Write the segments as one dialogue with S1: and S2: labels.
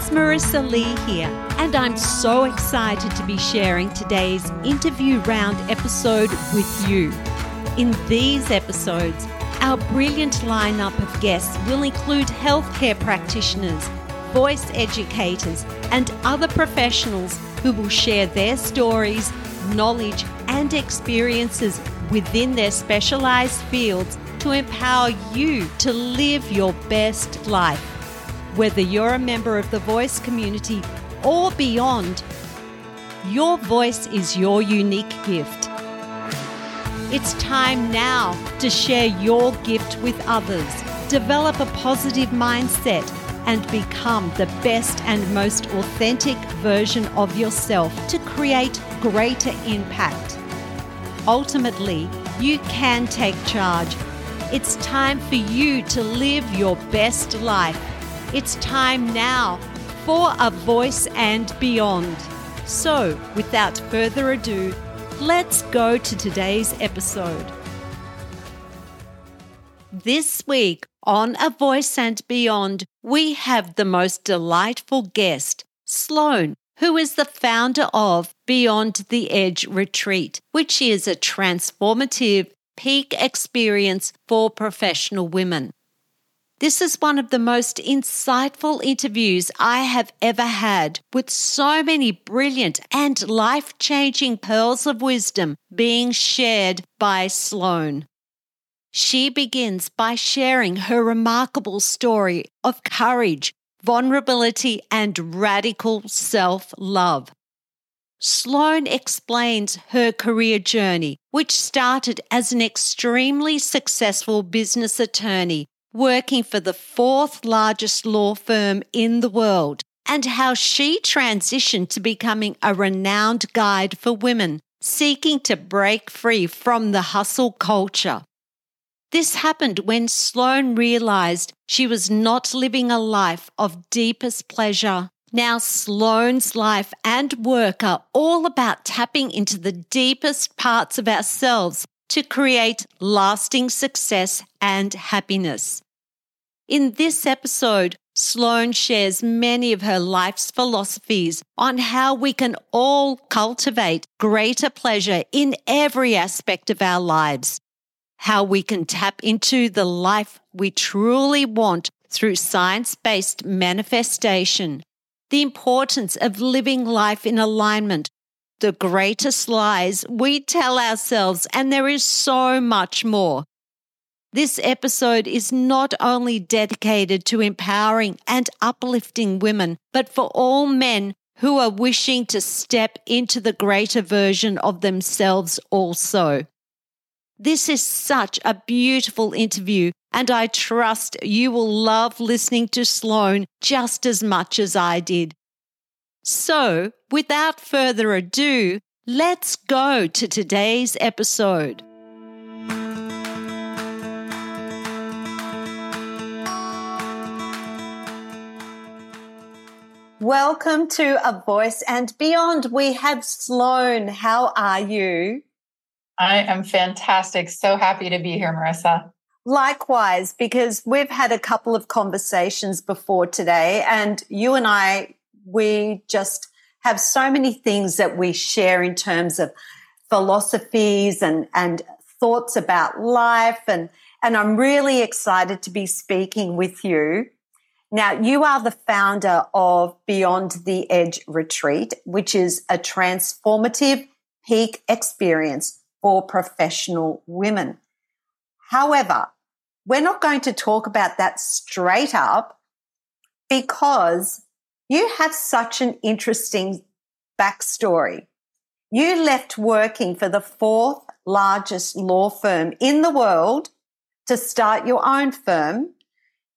S1: It's Marissa Lee here, and I'm so excited to be sharing today's interview round episode with you. In these episodes, our brilliant lineup of guests will include healthcare practitioners, voice educators, and other professionals who will share their stories, knowledge, and experiences within their specialized fields to empower you to live your best life. Whether you're a member of the voice community or beyond, your voice is your unique gift. It's time now to share your gift with others, develop a positive mindset, and become the best and most authentic version of yourself to create greater impact. Ultimately, you can take charge. It's time for you to live your best life. It's time now for a voice and beyond. So, without further ado, let's go to today's episode. This week on A Voice and Beyond, we have the most delightful guest, Sloane, who is the founder of Beyond the Edge Retreat, which is a transformative peak experience for professional women. This is one of the most insightful interviews I have ever had, with so many brilliant and life changing pearls of wisdom being shared by Sloane. She begins by sharing her remarkable story of courage, vulnerability, and radical self love. Sloane explains her career journey, which started as an extremely successful business attorney working for the fourth largest law firm in the world, and how she transitioned to becoming a renowned guide for women seeking to break free from the hustle culture. This happened when Sloane realized she was not living a life of deepest pleasure now, Sloane's life and work are all about tapping into the deepest parts of ourselves to create lasting success and happiness. In this episode, Sloane shares many of her life's philosophies on how we can all cultivate greater pleasure in every aspect of our lives, how we can tap into the life we truly want through science based manifestation the importance of living life in alignment, the greatest lies we tell ourselves, and there is so much more. This episode is not only dedicated to empowering and uplifting women, but for all men who are wishing to step into the greater version of themselves also. This is such a beautiful interview and I trust you will love listening to Sloane just as much as I did. So, without further ado, let's go to today's episode. Welcome to A Voice and Beyond. We have Sloane. How are you?
S2: I am fantastic. So happy to be here, Marissa.
S1: Likewise, because we've had a couple of conversations before today, and you and I, we just have so many things that we share in terms of philosophies and, and thoughts about life. And, and I'm really excited to be speaking with you. Now, you are the founder of Beyond the Edge Retreat, which is a transformative peak experience for professional women. However, we're not going to talk about that straight up because you have such an interesting backstory. You left working for the fourth largest law firm in the world to start your own firm.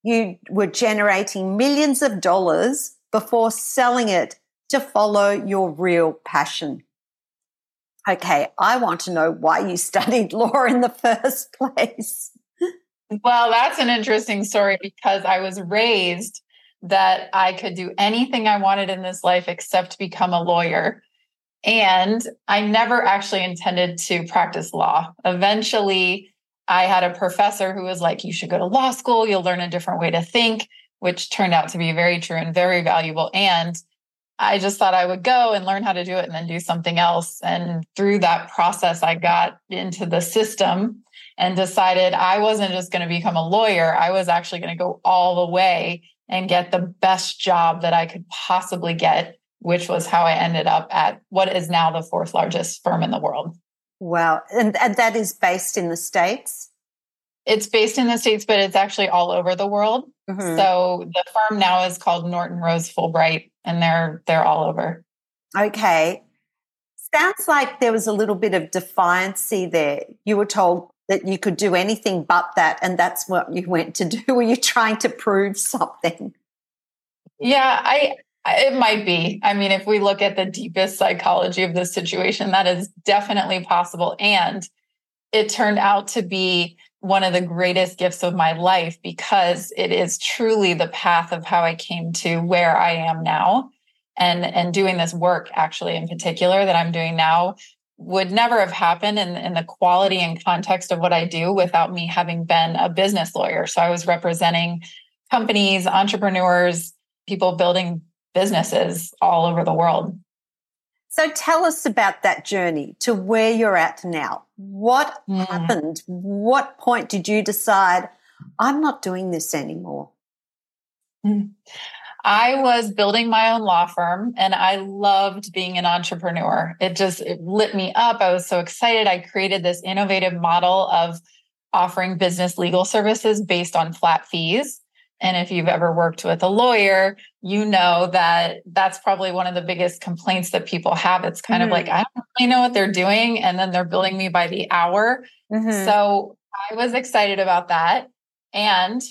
S1: You were generating millions of dollars before selling it to follow your real passion. Okay, I want to know why you studied law in the first place.
S2: Well, that's an interesting story because I was raised that I could do anything I wanted in this life except become a lawyer. And I never actually intended to practice law. Eventually, I had a professor who was like, You should go to law school, you'll learn a different way to think. which turned out to be very true and very valuable. And I just thought I would go and learn how to do it and then do something else. And through that process, I got into the system and decided I wasn't just going to become a lawyer. I was actually going to go all the way and get the best job that I could possibly get, which was how I ended up at what is now the fourth largest firm in the world.
S1: Wow. And, and that is based in the States?
S2: It's based in the States, but it's actually all over the world. Mm-hmm. So the firm now is called Norton Rose Fulbright and they're they're all over.
S1: Okay. Sounds like there was a little bit of defiancy there. You were told that you could do anything but that, and that's what you went to do. Were you trying to prove something?
S2: Yeah, I it might be. I mean, if we look at the deepest psychology of this situation, that is definitely possible. And it turned out to be one of the greatest gifts of my life because it is truly the path of how I came to where I am now. And, and doing this work actually in particular that I'm doing now would never have happened in, in the quality and context of what I do without me having been a business lawyer. So I was representing companies, entrepreneurs, people building businesses all over the world.
S1: So tell us about that journey to where you're at now. What mm. happened? What point did you decide, I'm not doing this anymore?
S2: Mm. I was building my own law firm and I loved being an entrepreneur. It just it lit me up. I was so excited. I created this innovative model of offering business legal services based on flat fees. And if you've ever worked with a lawyer, you know that that's probably one of the biggest complaints that people have. It's kind mm-hmm. of like, I don't really know what they're doing. And then they're billing me by the hour. Mm-hmm. So I was excited about that. And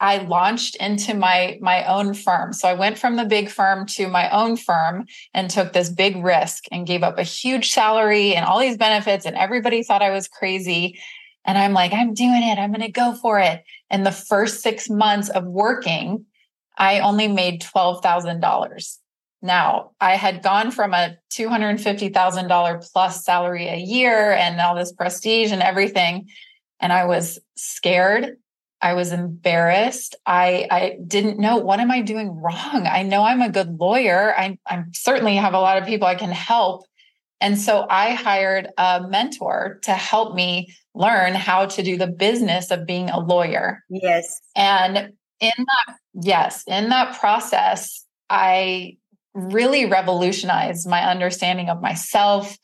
S2: I launched into my my own firm. So I went from the big firm to my own firm and took this big risk and gave up a huge salary and all these benefits and everybody thought I was crazy and I'm like I'm doing it. I'm going to go for it. And the first 6 months of working, I only made $12,000. Now, I had gone from a $250,000 plus salary a year and all this prestige and everything and I was scared I was embarrassed. I, I didn't know what am I doing wrong? I know I'm a good lawyer. I, I certainly have a lot of people I can help. And so I hired a mentor to help me learn how to do the business of being a lawyer.
S1: Yes.
S2: And in that, yes, in that process, I really revolutionized my understanding of myself,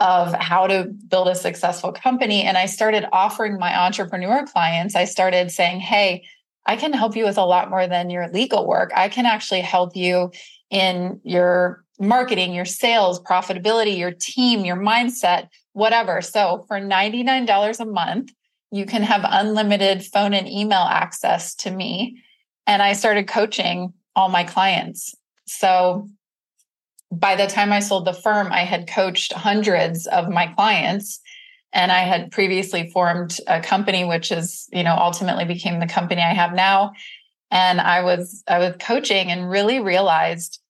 S2: of how to build a successful company. And I started offering my entrepreneur clients, I started saying, hey, I can help you with a lot more than your legal work. I can actually help you in your marketing, your sales, profitability, your team, your mindset, whatever. So for $99 a month, you can have unlimited phone and email access to me. And I started coaching all my clients. So by the time I sold the firm, I had coached hundreds of my clients and I had previously formed a company which is, you know, ultimately became the company I have now. And I was I was coaching and really realized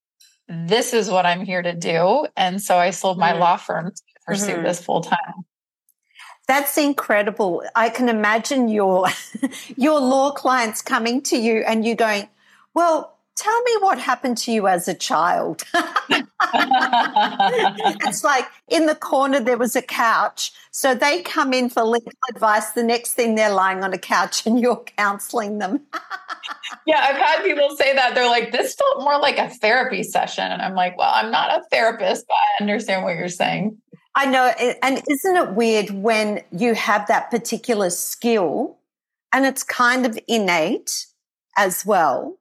S2: this is what I'm here to do. And so I sold my mm-hmm. law firm to pursue mm-hmm. this full time.
S1: That's incredible. I can imagine your your law clients coming to you and you going, "Well, tell me what happened to you as a child. it's like in the corner there was a couch. So they come in for legal advice. The next thing they're lying on a couch and you're counseling them.
S2: yeah, I've had people say that. They're like, this felt more like a therapy session. And I'm like, well, I'm not a therapist, but I understand what you're saying.
S1: I know. And isn't it weird when you have that particular skill and it's kind of innate as well?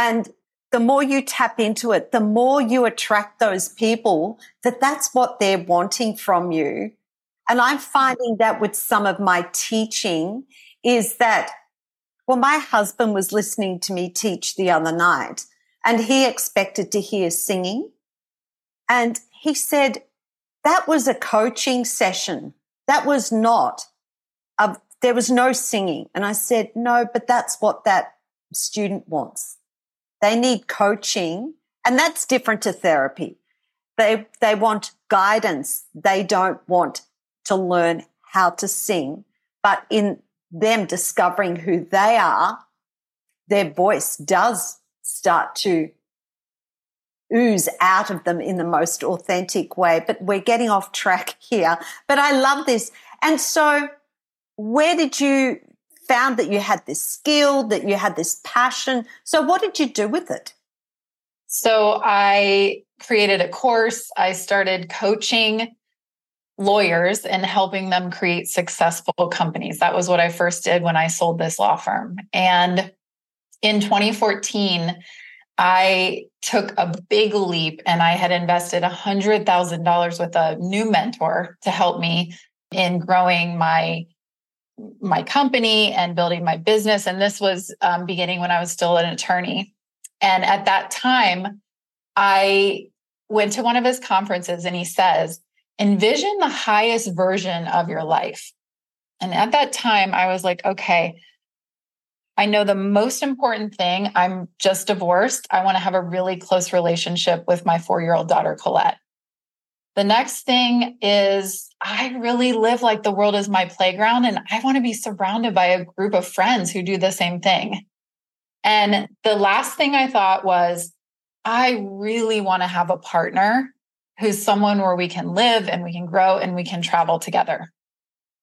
S1: And the more you tap into it, the more you attract those people that that's what they're wanting from you. And I'm mm-hmm. finding that with some of my teaching is that, well, my husband was listening to me teach the other night and he expected to hear singing. And he said, that was a coaching session. That was not, a, there was no singing. And I said, no, but that's what that student wants. They need coaching and that's different to therapy. They, they want guidance. They don't want to learn how to sing, but in them discovering who they are, their voice does start to ooze out of them in the most authentic way. But we're getting off track here. But I love this. And so, where did you found that you had this skill, that you had this passion? So, what did you do with it?
S2: So, I created a course. I started coaching lawyers and helping them create successful companies. That was what I first did when I sold this law firm. And in 2014, I took a big leap and I had invested $100,000 with a new mentor to help me in growing my my company and building my business and this was um, beginning when i was still an attorney and at that time i went to one of his conferences and he says envision the highest version of your life. And at that time, I was like, okay, I know the most important thing. I'm just divorced. I want to have a really close relationship with my four year old daughter, Colette. The next thing is, I really live like the world is my playground, and I want to be surrounded by a group of friends who do the same thing. And the last thing I thought was, I really want to have a partner who's someone where we can live and we can grow and we can travel together.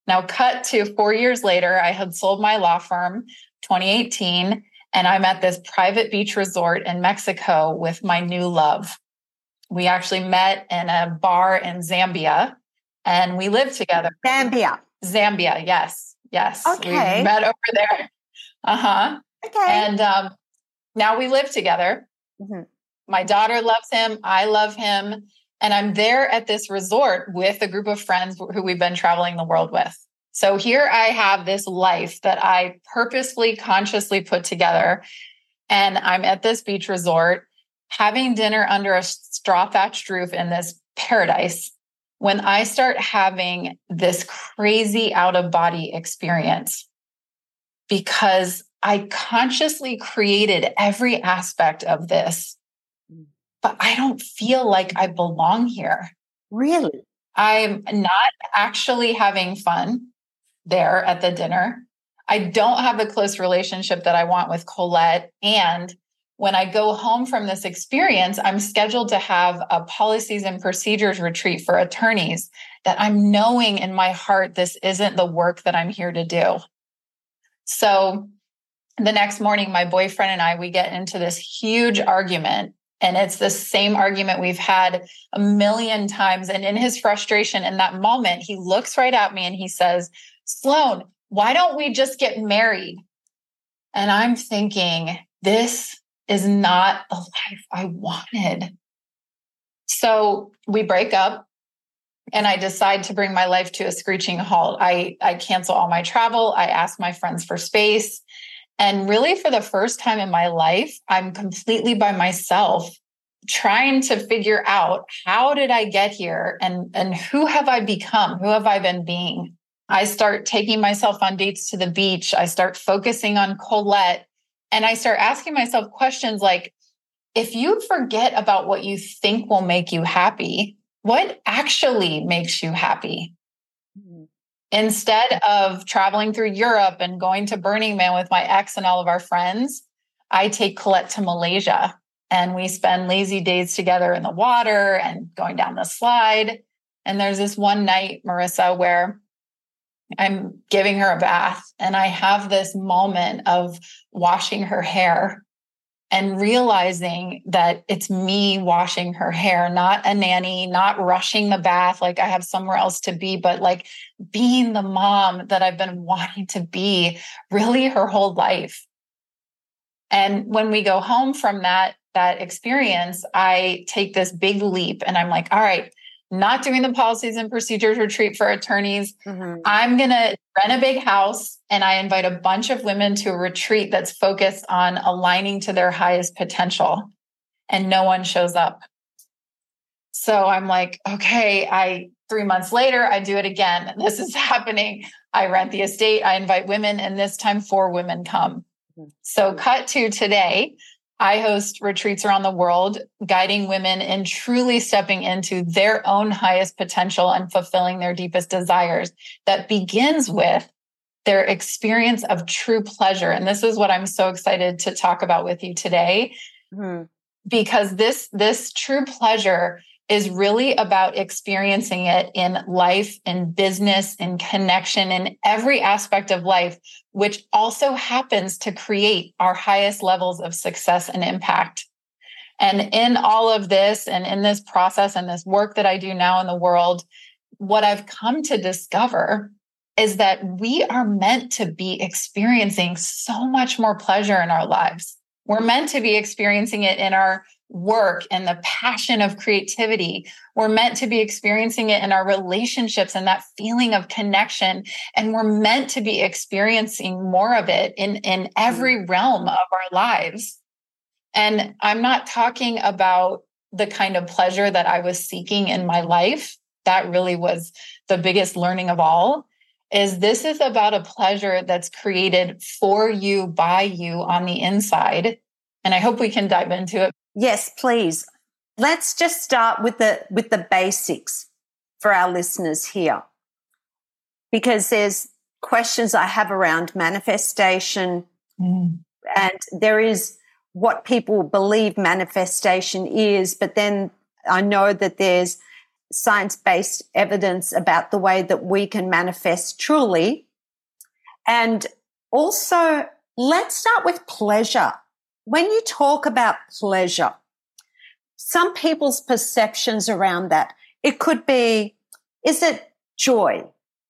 S2: Now, cut to four years later, I had sold my law firm 2018, and I'm at this private beach resort in Mexico with my new love. We actually met in a bar in Zambia and we lived together.
S1: Zambia.
S2: Zambia, yes. Yes.
S1: Okay.
S2: We met over there. Uh huh.
S1: Okay.
S2: And um, now we live together. Mm-hmm. My daughter loves him. I love him. And I'm there at this resort with a group of friends who we've been traveling the world with. So here I have this life that I purposefully, consciously put together. And I'm at this beach resort having dinner under a straw thatched roof in this paradise. When I start having this crazy out of body experience, because I consciously created every aspect of this mm. but I don't feel like I belong here.
S1: Really?
S2: I'm not actually having fun there at the dinner. I don't have the close relationship that I want with Colette. And when I go home from this experience, I'm scheduled to have a policies and procedures retreat for attorneys that I'm knowing in my heart this isn't the work that I'm here to do. So the next morning, my boyfriend and I, we get into this huge argument and it's the same argument we've had a million times. And in his frustration in that moment, he looks right at me and he says, Sloane, why don't we just get married? And I'm thinking, this is not the life I wanted. So we break up and I decide to bring my life to a screeching halt. I, I cancel all my travel. I ask my friends for space. And really, for the first time in my life, I'm completely by myself trying to figure out how did I get here and, and who have I become? Who have I been being? I start taking myself on dates to the beach. I start focusing on Colette and I start asking myself questions like, if you forget about what you think will make you happy, what actually makes you happy? Mm-hmm. Instead of traveling through Europe and going to Burning Man with my ex and all of our friends, I take Colette to Malaysia and we spend lazy days together in the water and going down the slide. And there's this one night, Marissa, where I'm giving her a bath and I have this moment of washing her hair and realizing that it's me washing her hair, not a nanny, not rushing the bath like I have somewhere else to be, but like being the mom that I've been wanting to be really her whole life. And when we go home from that that experience, I take this big leap and I'm like, all right, not doing the policies and procedures retreat for attorneys. Mm-hmm. I'm going to rent a big house and I invite a bunch of women to a retreat that's focused on aligning to their highest potential. And no one shows up. So I'm like, okay, I three months later, I do it again. This is happening. I rent the estate, I invite women, and this time four women come. Mm-hmm. So, cut to today. I host retreats around the world, guiding women in truly stepping into their own highest potential and fulfilling their deepest desires. That begins with their experience of true pleasure. And this is what I'm so excited to talk about with you today. Mm-hmm. Because this this true pleasure is really about experiencing it in life, in business, in connection, in every aspect of life, which also happens to create our highest levels of success and impact. And in all of this and in this process and this work that I do now in the world, what I've come to discover is that we are meant to be experiencing so much more pleasure in our lives. We're meant to be experiencing it in our work and the passion of creativity. We're meant to be experiencing it in our relationships and that feeling of connection. And we're meant to be experiencing more of it in, in every mm. realm of our lives. And I'm not talking about the kind of pleasure that I was seeking in my life. That really was the biggest learning of all is this is about a pleasure that's created for you by you on the inside and i hope we can dive into it
S1: Yes, please. Let's just start with the with the basics for our listeners here. Because there's questions I have around manifestation mm. and there is what people believe manifestation is, but then I know that there's science based evidence about the way that we can manifest truly. And also, let's start with pleasure when you talk about pleasure, some people's perceptions around that, it could be, is it joy?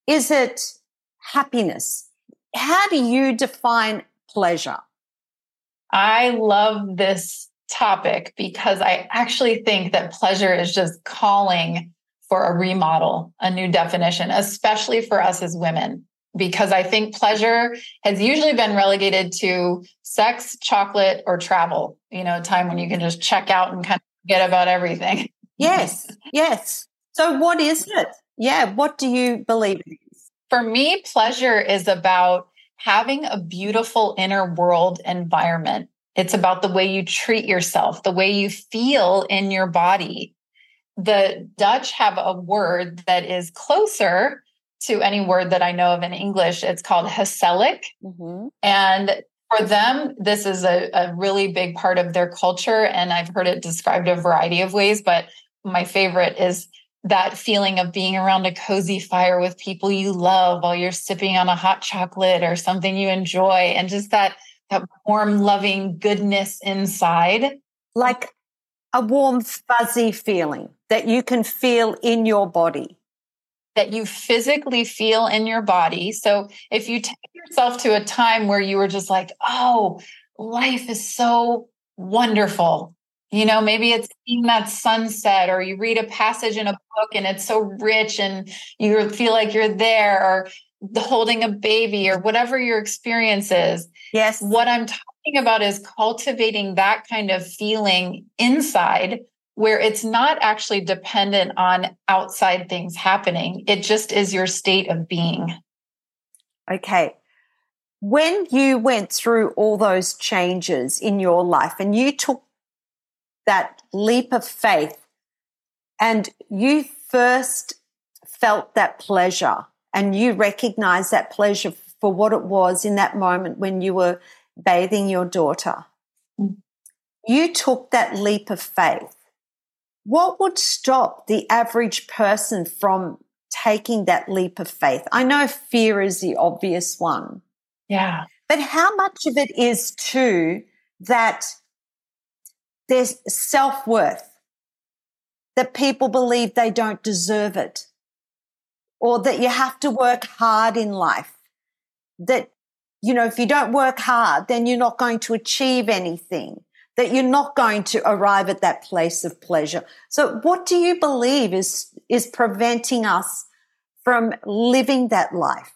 S1: Is it happiness? How do you define pleasure?
S2: I love this topic because I actually think that pleasure is just calling for a remodel, a new definition, especially for us as women because I think pleasure has usually been relegated to sex, chocolate, or travel. You know, a time when you can just check out and kind of forget about everything.
S1: Yes, yes. So, what is it? Yeah, what do you believe
S2: For me, pleasure is about having a beautiful inner world environment. It's about the way you treat yourself, the way you feel in your body. The Dutch have a word that is closer to any word that I know of in English. It's called gezellig. Mm-hmm. And for them, this is a, a really big part of their culture. And I've heard it described a variety of ways, but my favorite is that feeling of being around a cozy fire with people you love while you're sipping on a hot chocolate or something you enjoy and just that that warm loving goodness inside
S1: like a warm fuzzy feeling that you can feel in your body
S2: that you physically feel in your body. So if you take yourself to a time where you were just like, oh, life is so wonderful. You know, maybe it's seeing that sunset, or you read a passage in a book and it's so rich and you feel like you're there, or holding a baby, or whatever your experience is.
S1: Yes.
S2: What I'm talking about is cultivating that kind of feeling inside where it's not actually dependent on outside things happening. It just is your state of being.
S1: Okay. When you went through all those changes in your life and you took that leap of faith and you first felt that pleasure and you recognized that pleasure for what it was in that moment when you were bathing your daughter, mm. you took that leap of faith what would stop the average person from taking that leap of faith? I know fear is the obvious one.
S2: Yeah.
S1: But how much of it is too that there's self worth, that people believe they don't deserve it, or that you have to work hard in life, that, you know, if you don't work hard, then you're not going to achieve anything that you're not going to arrive at that place of pleasure. So what do you believe is, is preventing us from living that life?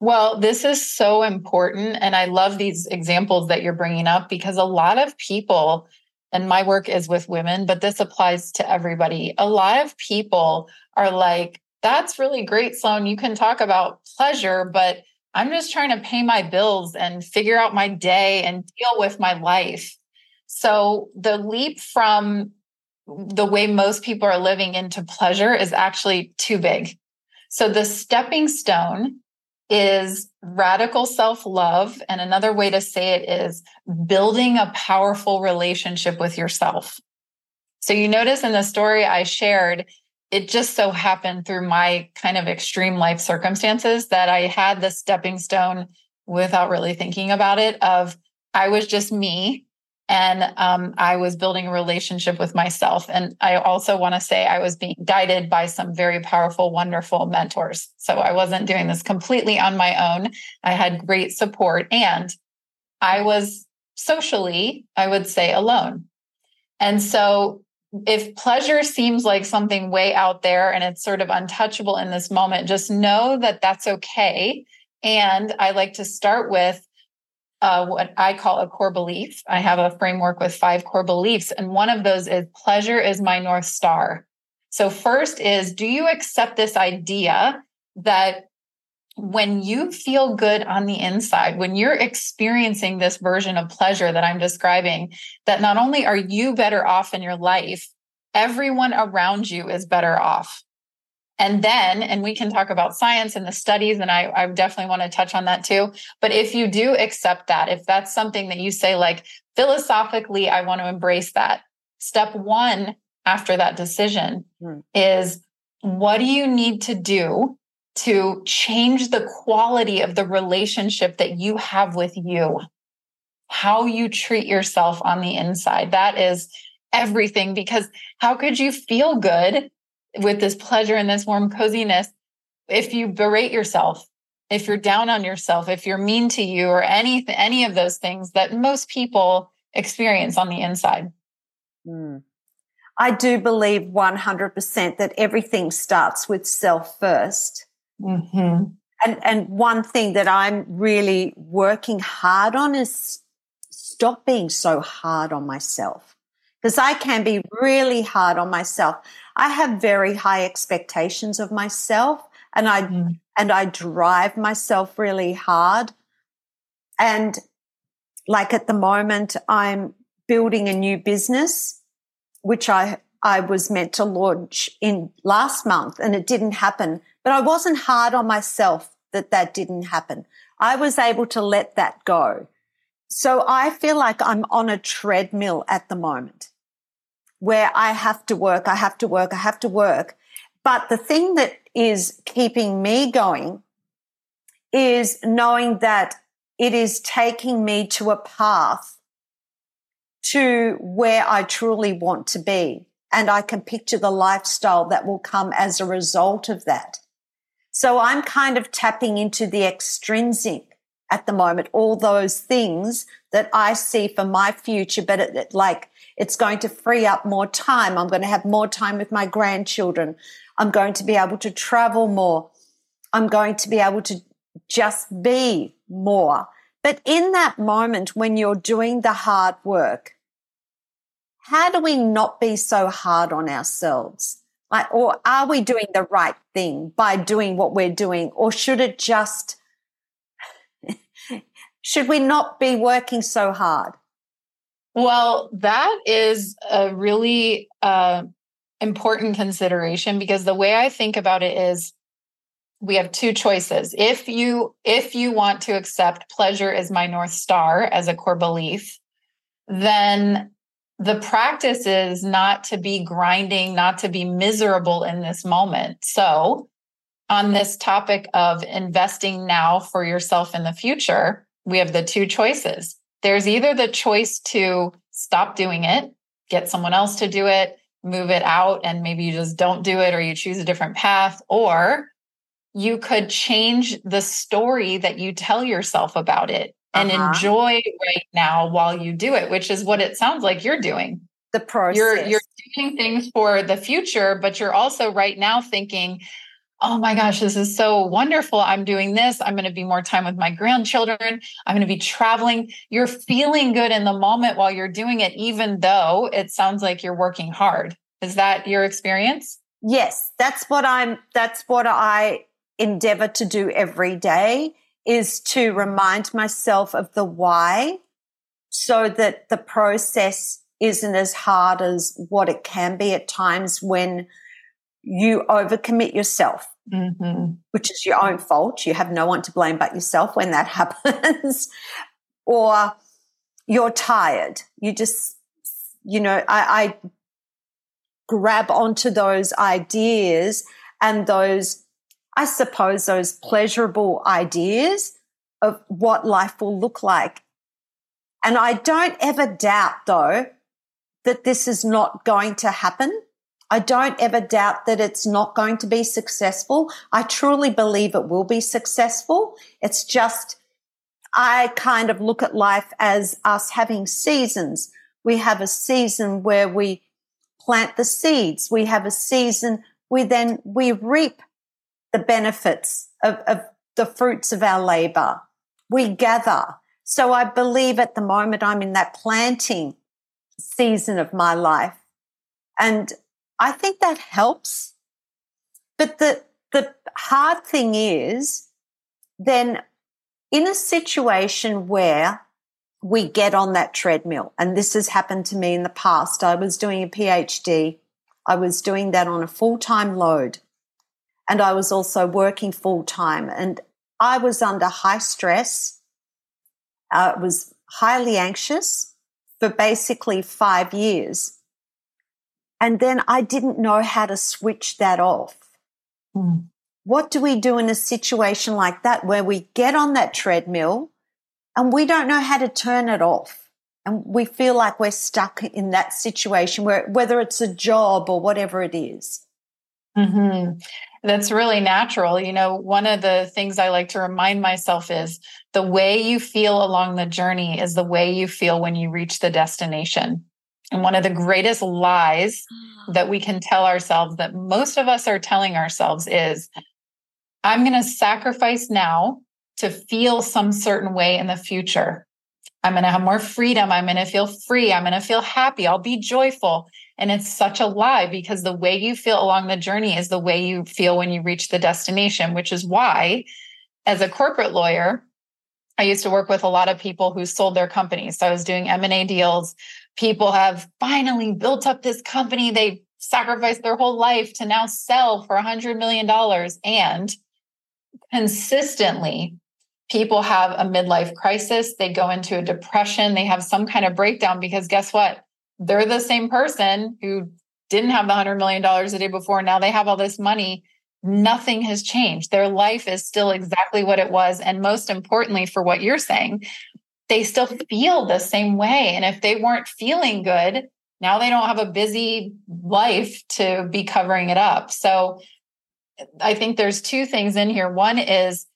S2: Well, this is so important. And I love these examples that you're bringing up because a lot of people, and my work is with women, but this applies to everybody. A lot of people are like, that's really great, Sloane. You can talk about pleasure, but I'm just trying to pay my bills and figure out my day and deal with my life. So the leap from the way most people are living into pleasure is actually too big. So the stepping stone is radical self love. And another way to say it is building a powerful relationship with yourself. So you notice in the story I shared, it just so happened through my kind of extreme life circumstances that I had the stepping stone without really thinking about it of I was just me and um, I was building a relationship with myself. And I also want to say I was being guided by some very powerful, wonderful mentors. So I wasn't doing this completely on my own. I had great support and I was socially, I would say, alone. And so if pleasure seems like something way out there and it's sort of untouchable in this moment, just know that that's okay. And I like to start with uh, what I call a core belief. I have a framework with five core beliefs, and one of those is pleasure is my North Star. So, first is do you accept this idea that when you feel good on the inside, when you're experiencing this version of pleasure that I'm describing, that not only are you better off in your life, everyone around you is better off. And then, and we can talk about science and the studies, and I, I definitely want to touch on that too. But if you do accept that, if that's something that you say, like philosophically, I want to embrace that, step one after that decision hmm. is what do you need to do to change the quality of the relationship that you have with you? How you treat yourself on the inside. That is everything because how could you feel good with this pleasure and this warm coziness if you berate yourself if you're down on yourself if you're mean to you or any any of those things that most people experience on the inside
S1: mm. i do believe 100% that everything starts with self 1st mm-hmm. and and one thing that i'm really working hard on is stop being so hard on myself because i can be really hard on myself I have very high expectations of myself and I mm. and I drive myself really hard. And like at the moment I'm building a new business which I I was meant to launch in last month and it didn't happen, but I wasn't hard on myself that that didn't happen. I was able to let that go. So I feel like I'm on a treadmill at the moment where I have to work, I have to work, I have to work. But the thing that is keeping me going is knowing that it is taking me to a path to where I truly want to be. And I can picture the lifestyle that will come as a result of that. So I'm kind of tapping into the extrinsic at the moment, all those things that I see for my future, but it, it, like it's going to free up more time. I'm going to have more time with my grandchildren. I'm going to be able to travel more. I'm going to be able to just be more. But in that moment when you're doing the hard work, how do we not be so hard on ourselves? Like, or are we doing the right thing by doing what we're doing? Or should it just, should we not be working so hard?
S2: Well, that is a really uh, important consideration because the way I think about it is we have two choices. If you if you want to accept pleasure as my north star as a core belief, then the practice is not to be grinding, not to be miserable in this moment. So, on this topic of investing now for yourself in the future, we have the two choices there's either the choice to stop doing it, get someone else to do it, move it out, and maybe you just don't do it or you choose a different path, or you could change the story that you tell yourself about it and uh-huh. enjoy right now while you do it, which is what it sounds like you're doing.
S1: The process.
S2: You're you're doing things for the future, but you're also right now thinking, oh my gosh, this is so wonderful. I'm doing this. I'm going to be more time with my grandchildren. I'm going to be traveling. You're feeling good in the moment while you're doing it, even though it sounds like you're working hard. Is that your experience?
S1: Yes, that's what I'm, that's what I endeavor to do every day is to remind myself of the why so that the process isn't as hard as what it can be at times when you overcommit yourself. mm-hmm. which is your own fault. You have no one to blame but yourself when that happens. or you're tired. You just, you know, I, I grab onto those ideas and those, I suppose, those pleasurable ideas of what life will look like. And I don't ever doubt, though, that this is not going to happen. I don't ever doubt that it's not going to be successful. I truly believe it will be successful. It's just, I kind of look at life as us having seasons. We have a season where we plant the seeds. We have a season we then we reap the benefits of, of the fruits of our labor. We gather. So I believe at the moment I'm in that planting season of my life. And I think that helps. But the, the hard thing is then in a situation where we get on that treadmill, and this has happened to me in the past. I was doing a PhD. I was doing that on a full time load. And I was also working full time. And I was under high stress. I was highly anxious for basically five years. And then I didn't know how to switch that off. Mm. What do we do in a situation like that where we get on that treadmill and we don't know how to turn it off? And we feel like we're stuck in that situation where, whether it's a job or whatever it is.
S2: Mm-hmm. That's really natural. You know, one of the things I like to remind myself is the way you feel along the journey is the way you feel when you reach the destination. And one of the greatest lies that we can tell ourselves that most of us are telling ourselves is I'm going to sacrifice now to feel some certain way in the future. I'm going to have more freedom. I'm going to feel free. I'm going to feel happy. I'll be joyful. And it's such a lie because the way you feel along the journey is the way you feel when you reach the destination, which is why, as a corporate lawyer, I used to work with a lot of people who sold their companies. So I was doing M&A deals people have finally built up this company. They sacrificed their whole life to now sell for a $100 million. And consistently, people have a midlife crisis. They go into a depression. They have some kind of breakdown because guess what? They're the same person who didn't have the $100 million the day before. Now they have all this money. Nothing has changed. Their life is still exactly what it was. And most importantly, for what you're saying, they still feel the same way. And if they weren't feeling good, now they don't have a busy life to be covering it up. So I think there's two things in here. One is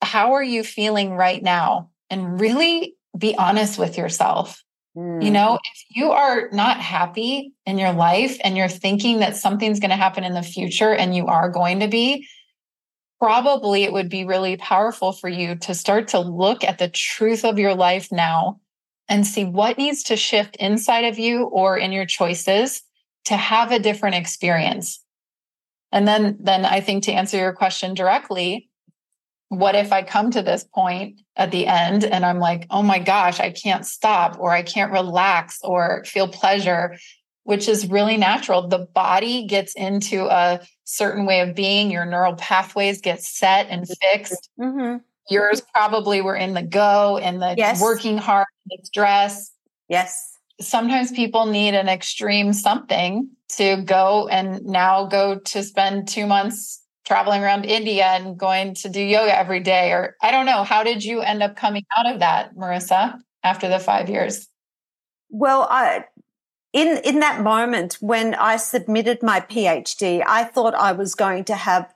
S2: how are you feeling right now? And really be honest with yourself. Mm. You know, if you are not happy in your life and you're thinking that something's going to happen in the future and you are going to be, probably it would be really powerful for you to start to look at the truth of your life now and see what needs to shift inside of you or in your choices to have a different experience. And then then I think to answer your question directly, what if I come to this point at the end and I'm like, "Oh my gosh, I can't stop or I can't relax or feel pleasure," which is really natural. The body gets into a certain way of being, your neural pathways get set and fixed. Mm-hmm. Yours probably were in the go and the yes. working hard, the stress.
S1: Yes.
S2: Sometimes people need an extreme something to go and now go to spend two months traveling around India and going to do yoga every day. Or I don't know. How did you end up coming out of that, Marissa, after the five years?
S1: Well, I in in that moment when I submitted my PhD, I thought I was going to have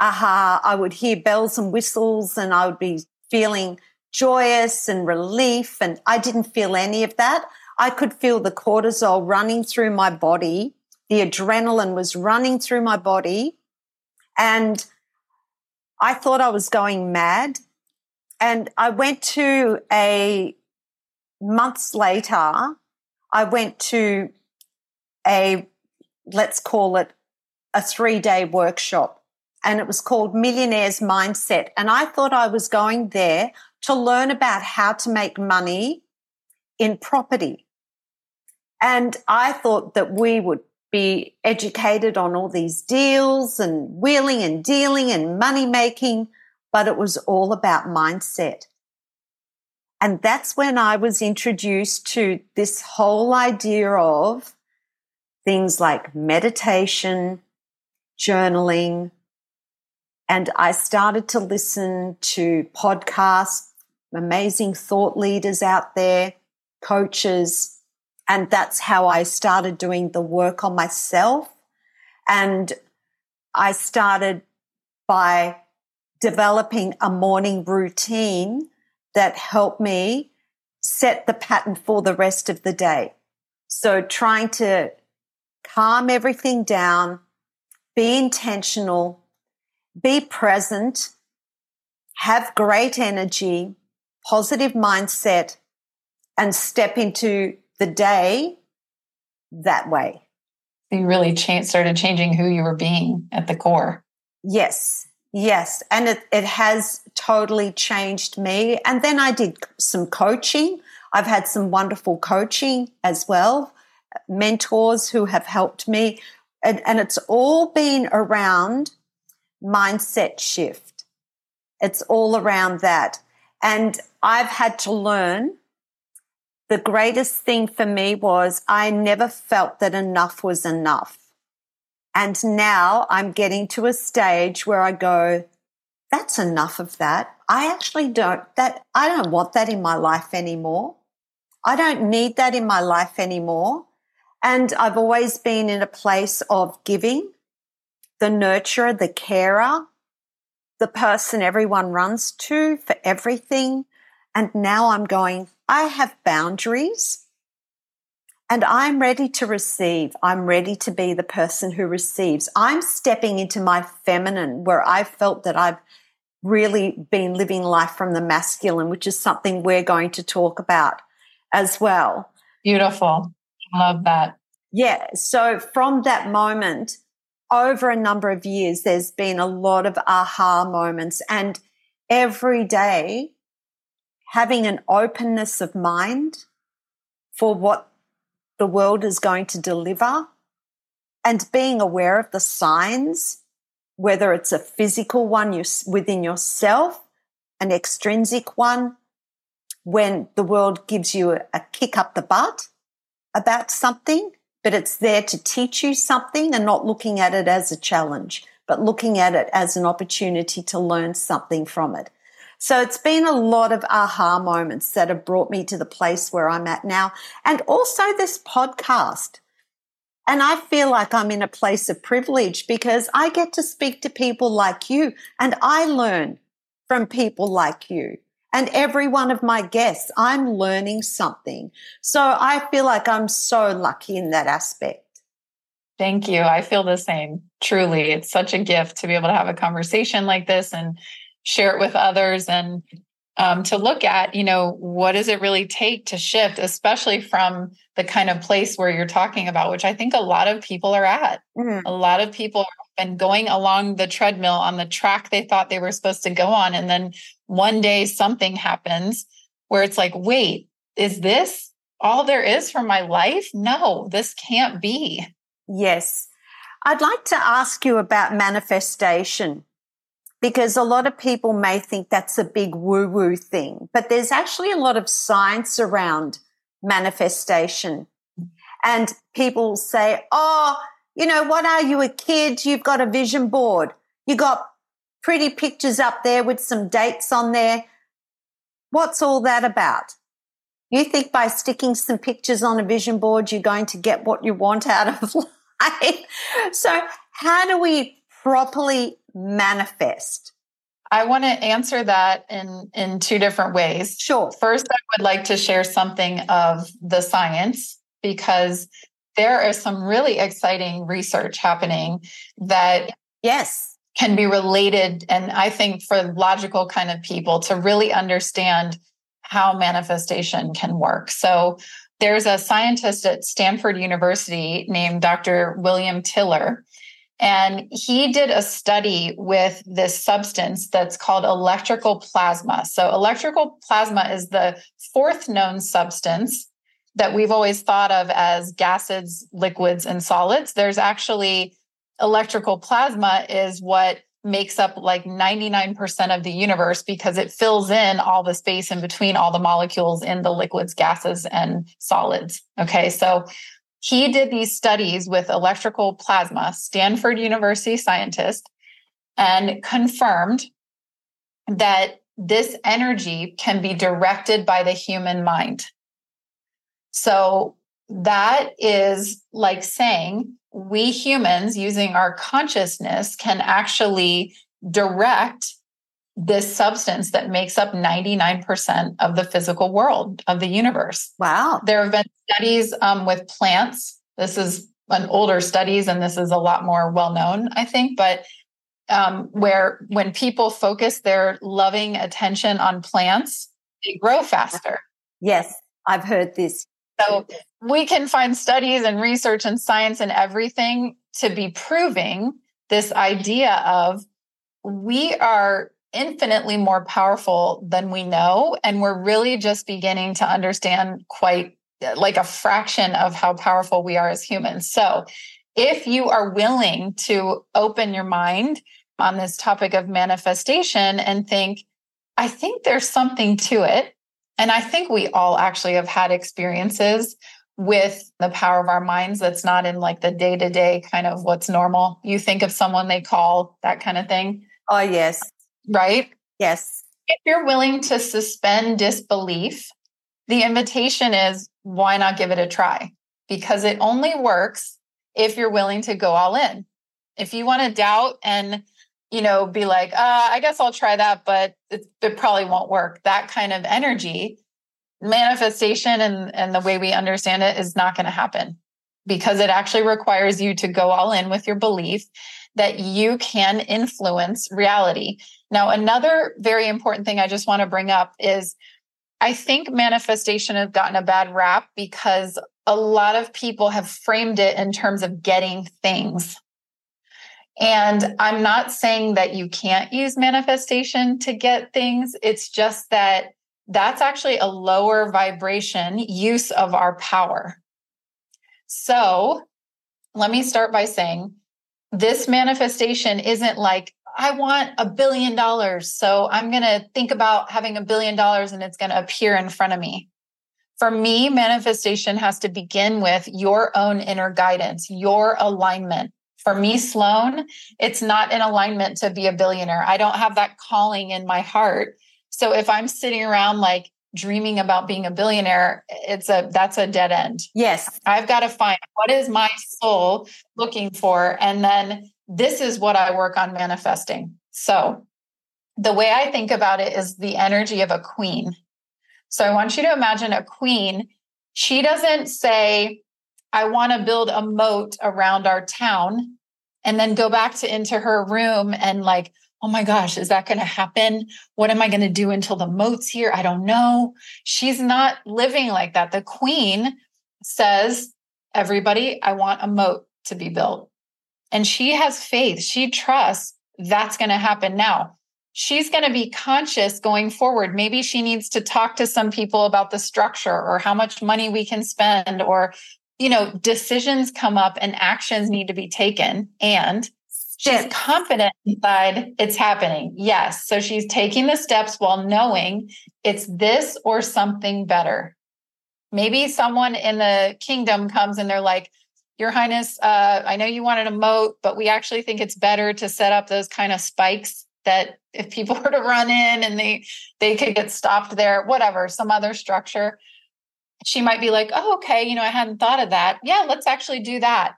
S1: aha, I would hear bells and whistles and I would be feeling joyous and relief and I didn't feel any of that. I could feel the cortisol running through my body. The adrenaline was running through my body and I thought I was going mad. And I went to a months later I went to a, let's call it a three day workshop and it was called Millionaire's Mindset. And I thought I was going there to learn about how to make money in property. And I thought that we would be educated on all these deals and wheeling and dealing and money making, but it was all about mindset. And that's when I was introduced to this whole idea of things like meditation, journaling, and I started to listen to podcasts, amazing thought leaders out there, coaches, and that's how I started doing the work on myself. And I started by developing a morning routine that help me set the pattern for the rest of the day. So trying to calm everything down, be intentional, be present, have great energy, positive mindset, and step into the day that way.
S2: You really cha- started changing who you were being at the core.
S1: Yes, yes. And it, it has totally changed me. And then I did some coaching. I've had some wonderful coaching as well, mentors who have helped me. And, and it's all been around mindset shift. It's all around that. And I've had to learn the greatest thing for me was I never felt that enough was enough. And now I'm getting to a stage where I go, that's enough of that. I actually don't that I don't want that in my life anymore. I don't need that in my life anymore. And I've always been in a place of giving, the nurturer, the carer, the person everyone runs to for everything. And now I'm going, I have boundaries and I'm ready to receive. I'm ready to be the person who receives. I'm stepping into my feminine where I felt that I've really been living life from the masculine, which is something we're going to talk about as well.
S2: Beautiful. Love that.
S1: Yeah. So from that moment, over a number of years, there's been a lot of aha moments. And every day having an openness of mind for what the world is going to deliver and being aware of the signs, whether it's a physical one within yourself, an extrinsic one, when the world gives you a, a kick up the butt about something, but it's there to teach you something and not looking at it as a challenge, but looking at it as an opportunity to learn something from it. So it's been a lot of aha moments that have brought me to the place where I'm at now. And also this podcast. And I feel like I'm in a place of privilege because I get to speak to people like you and I learn from people like you. And every one of my guests, I'm learning something. So I feel like I'm so lucky in that aspect.
S2: Thank you. I feel the same. Truly, it's such a gift to be able to have a conversation like this and share it with others and um, to look at you know what does it really take to shift especially from the kind of place where you're talking about which i think a lot of people are at. Mm-hmm. a lot of people have been going along the treadmill on the track they thought they were supposed to go on and then one day something happens where it's like wait is this all there is for my life? No this can't be.
S1: Yes. I'd like to ask you about manifestation because a lot of people may think that's a big woo woo thing, but there's actually a lot of science around manifestation. And people say, Oh, you know, what are you a kid? You've got a vision board. You got pretty pictures up there with some dates on there. What's all that about? You think by sticking some pictures on a vision board, you're going to get what you want out of life. So how do we properly manifest?
S2: I want to answer that in in two different ways.
S1: Sure.
S2: First, I would like to share something of the science because there is some really exciting research happening that
S1: yes
S2: can be related and I think for logical kind of people to really understand how manifestation can work. So there's a scientist at Stanford University named Dr. William Tiller and he did a study with this substance that's called electrical plasma. So, electrical plasma is the fourth known substance that we've always thought of as gases, liquids, and solids. There's actually electrical plasma is what makes up like 99% of the universe because it fills in all the space in between all the molecules in the liquids, gases, and solids. Okay, so he did these studies with electrical plasma, Stanford University scientist, and confirmed that this energy can be directed by the human mind. So that is like saying we humans using our consciousness can actually direct this substance that makes up 99% of the physical world of the universe.
S1: Wow.
S2: There have been studies um, with plants. This is an older studies, and this is a lot more well known, I think. But um, where when people focus their loving attention on plants, they grow faster.
S1: Yes, I've heard this.
S2: So we can find studies and research and science and everything to be proving this idea of we are infinitely more powerful than we know. And we're really just beginning to understand quite like a fraction of how powerful we are as humans. So if you are willing to open your mind on this topic of manifestation and think, I think there's something to it. And I think we all actually have had experiences with the power of our minds that's not in like the day to day kind of what's normal. You think of someone they call that kind of thing.
S1: Oh, yes.
S2: Right?
S1: Yes.
S2: If you're willing to suspend disbelief, the invitation is why not give it a try? Because it only works if you're willing to go all in. If you want to doubt and you know, be like, uh, I guess I'll try that, but it, it probably won't work. That kind of energy, manifestation and, and the way we understand it is not going to happen because it actually requires you to go all in with your belief that you can influence reality. Now, another very important thing I just want to bring up is I think manifestation has gotten a bad rap because a lot of people have framed it in terms of getting things. And I'm not saying that you can't use manifestation to get things. It's just that that's actually a lower vibration use of our power. So let me start by saying this manifestation isn't like, I want a billion dollars. So I'm going to think about having a billion dollars and it's going to appear in front of me. For me, manifestation has to begin with your own inner guidance, your alignment for me, Sloane, it's not in alignment to be a billionaire. I don't have that calling in my heart. So if I'm sitting around like dreaming about being a billionaire, it's a that's a dead end.
S1: Yes.
S2: I've got to find what is my soul looking for and then this is what I work on manifesting. So the way I think about it is the energy of a queen. So I want you to imagine a queen. She doesn't say, I want to build a moat around our town and then go back to into her room and like, oh my gosh, is that going to happen? What am I going to do until the moat's here? I don't know. She's not living like that. The queen says, everybody, I want a moat to be built. And she has faith. She trusts that's going to happen now. She's going to be conscious going forward. Maybe she needs to talk to some people about the structure or how much money we can spend or you know, decisions come up and actions need to be taken. And she's confident inside it's happening. Yes. So she's taking the steps while knowing it's this or something better. Maybe someone in the kingdom comes and they're like, Your Highness, uh, I know you wanted a moat, but we actually think it's better to set up those kind of spikes that if people were to run in and they they could get stopped there, whatever, some other structure she might be like, oh, okay, you know, I hadn't thought of that. Yeah, let's actually do that.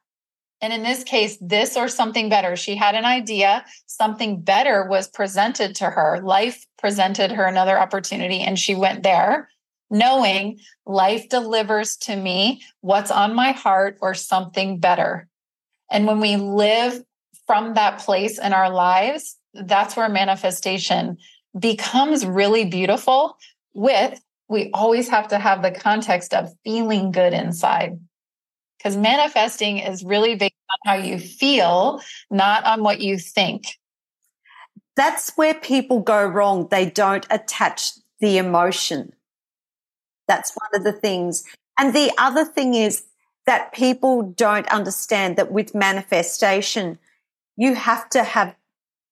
S2: And in this case, this or something better. She had an idea, something better was presented to her. Life presented her another opportunity, and she went there, knowing life delivers to me what's on my heart or something better. And when we live from that place in our lives, that's where manifestation becomes really beautiful with we always have to have the context of feeling good inside. Because manifesting is really based on how you feel, not on what you think.
S1: That's where people go wrong. They don't attach the emotion. That's one of the things And the other thing is that people don't understand that with manifestation, you have to have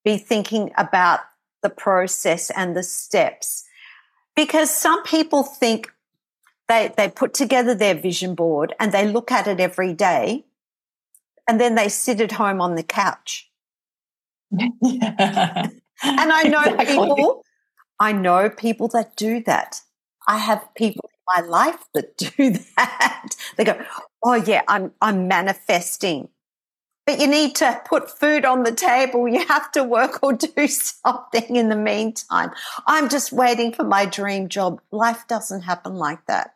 S1: be thinking about the process and the steps. Because some people think they, they put together their vision board and they look at it every day and then they sit at home on the couch. Yeah. and I know exactly. people, I know people that do that. I have people in my life that do that. They go, Oh yeah, I'm I'm manifesting. But you need to put food on the table. You have to work or do something in the meantime. I'm just waiting for my dream job. Life doesn't happen like that.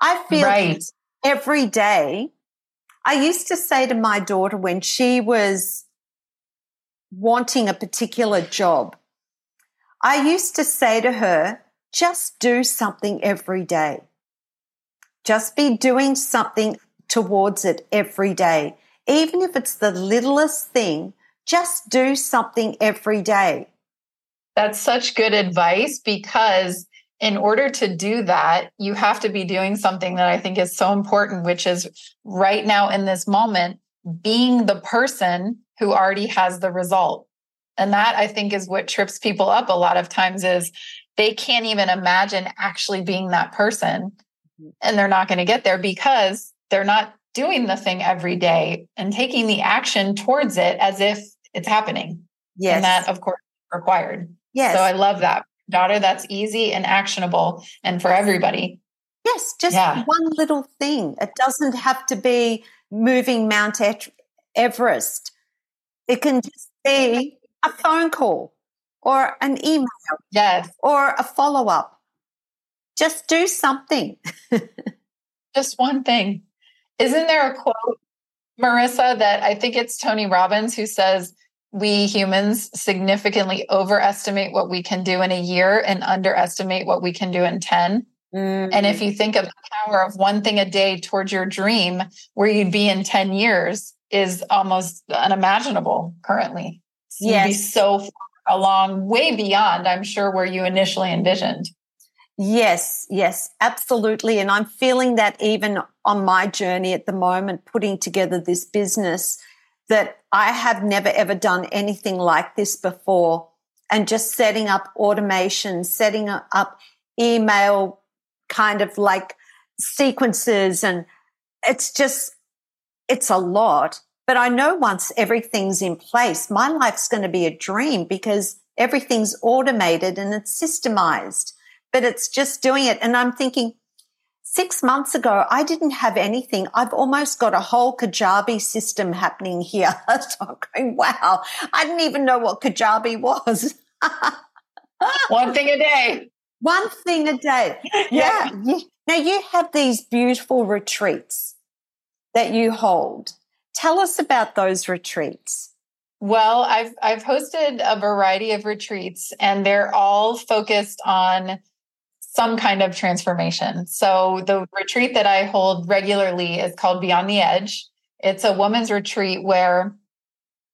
S1: I feel right. every day. I used to say to my daughter when she was wanting a particular job, I used to say to her, just do something every day. Just be doing something towards it every day. Even if it's the littlest thing, just do something every day.
S2: That's such good advice because in order to do that, you have to be doing something that I think is so important, which is right now in this moment, being the person who already has the result. And that I think is what trips people up a lot of times is they can't even imagine actually being that person. Mm-hmm. And they're not going to get there because they're not doing the thing every day and taking the action towards it as if it's happening. Yes. And that, of course, required. Yes. So I love that. Daughter, that's easy and actionable and for everybody.
S1: Yes, just yeah. one little thing. It doesn't have to be moving Mount Everest. It can just be a phone call or an email.
S2: Yes.
S1: Or a follow up. Just do something.
S2: just one thing. Isn't there a quote, Marissa, that I think it's Tony Robbins who says, we humans significantly overestimate what we can do in a year and underestimate what we can do in 10. Mm. And if mm. you think of the power of one thing a day towards your dream, where you'd be in 10 years is almost unimaginable currently. So yes. You'd be so far along, way beyond, I'm sure, where you initially envisioned.
S1: Yes, yes, absolutely. And I'm feeling that even on my journey at the moment, putting together this business, that I have never ever done anything like this before. And just setting up automation, setting up email kind of like sequences. And it's just, it's a lot. But I know once everything's in place, my life's going to be a dream because everything's automated and it's systemized but it's just doing it. And I'm thinking, six months ago, I didn't have anything. I've almost got a whole Kajabi system happening here. so I'm going, wow, I didn't even know what Kajabi was.
S2: One thing a day.
S1: One thing a day. Yeah. yeah. Now you have these beautiful retreats that you hold. Tell us about those retreats.
S2: Well, I've I've hosted a variety of retreats and they're all focused on some kind of transformation. So the retreat that I hold regularly is called Beyond the Edge. It's a women's retreat where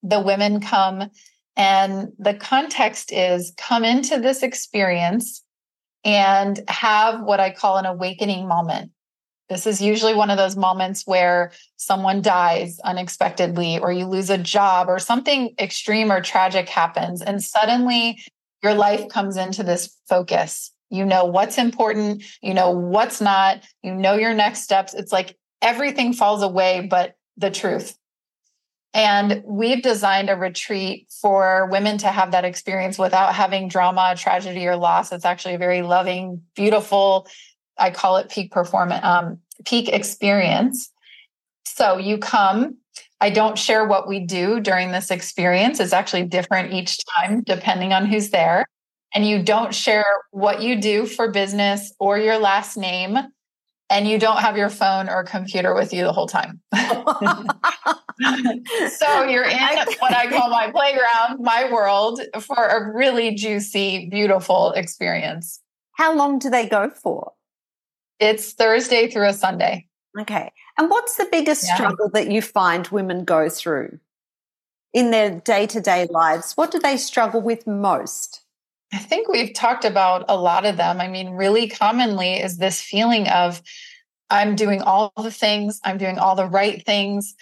S2: the women come and the context is come into this experience and have what I call an awakening moment. This is usually one of those moments where someone dies unexpectedly, or you lose a job, or something extreme or tragic happens. And suddenly your life comes into this focus. You know what's important, you know what's not, you know your next steps. It's like everything falls away but the truth. And we've designed a retreat for women to have that experience without having drama, tragedy, or loss. It's actually a very loving, beautiful, I call it peak performance, um, peak experience. So you come. I don't share what we do during this experience. It's actually different each time, depending on who's there and you don't share what you do for business or your last name and you don't have your phone or computer with you the whole time. so you're in what I call my playground, my world for a really juicy, beautiful experience.
S1: How long do they go for?
S2: It's Thursday through a Sunday.
S1: Okay. And what's the biggest yeah. struggle that you find women go through in their day to day lives? What do they struggle with most?
S2: I think we've talked about a lot of them. I mean, really commonly is this feeling of I'm doing all the things, I'm doing all the right things.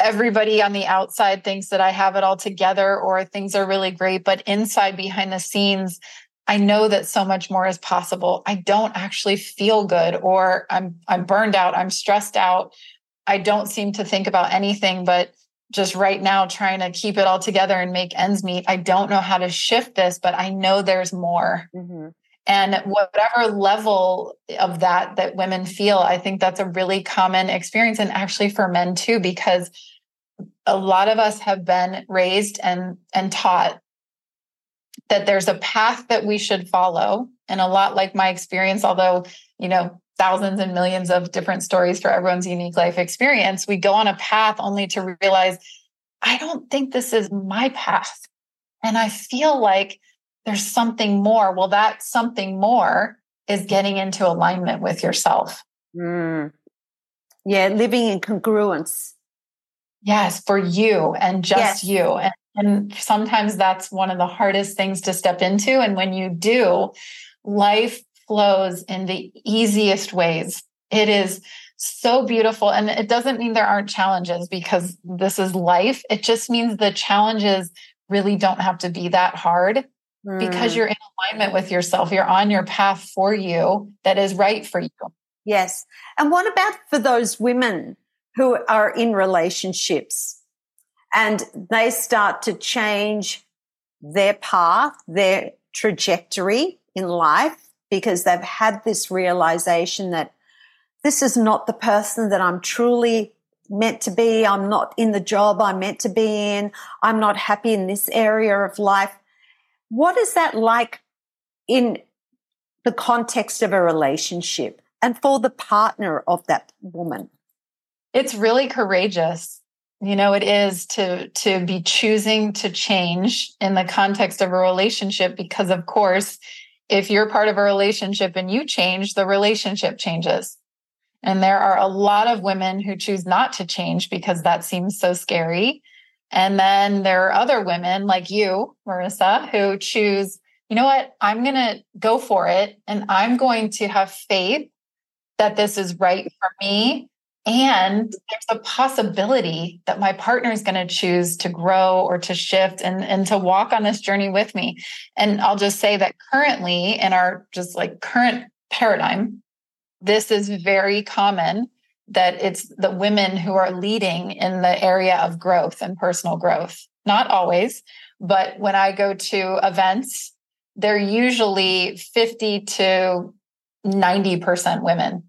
S2: Everybody on the outside thinks that I have it all together or things are really great. But inside, behind the scenes, I know that so much more is possible. I don't actually feel good or I'm I'm burned out, I'm stressed out. I don't seem to think about anything but just right now trying to keep it all together and make ends meet. I don't know how to shift this, but I know there's more. Mm-hmm. And whatever level of that that women feel, I think that's a really common experience. And actually for men too, because a lot of us have been raised and, and taught that there's a path that we should follow. And a lot like my experience, although, you know, thousands and millions of different stories for everyone's unique life experience, we go on a path only to realize, I don't think this is my path. And I feel like there's something more. Well, that something more is getting into alignment with yourself.
S1: Mm. Yeah, living in congruence.
S2: Yes, for you and just yes. you. And, and sometimes that's one of the hardest things to step into. And when you do, life flows in the easiest ways. It is so beautiful. And it doesn't mean there aren't challenges because this is life. It just means the challenges really don't have to be that hard mm. because you're in alignment with yourself. You're on your path for you that is right for you.
S1: Yes. And what about for those women who are in relationships and they start to change their path, their trajectory in life because they've had this realization that this is not the person that I'm truly meant to be. I'm not in the job I'm meant to be in. I'm not happy in this area of life. What is that like in the context of a relationship and for the partner of that woman?
S2: It's really courageous. You know, it is to to be choosing to change in the context of a relationship because of course, if you're part of a relationship and you change, the relationship changes. And there are a lot of women who choose not to change because that seems so scary. And then there are other women like you, Marissa, who choose, you know what, I'm going to go for it and I'm going to have faith that this is right for me. And there's a possibility that my partner is going to choose to grow or to shift and, and to walk on this journey with me. And I'll just say that currently, in our just like current paradigm, this is very common that it's the women who are leading in the area of growth and personal growth. Not always, but when I go to events, they're usually 50 to 90% women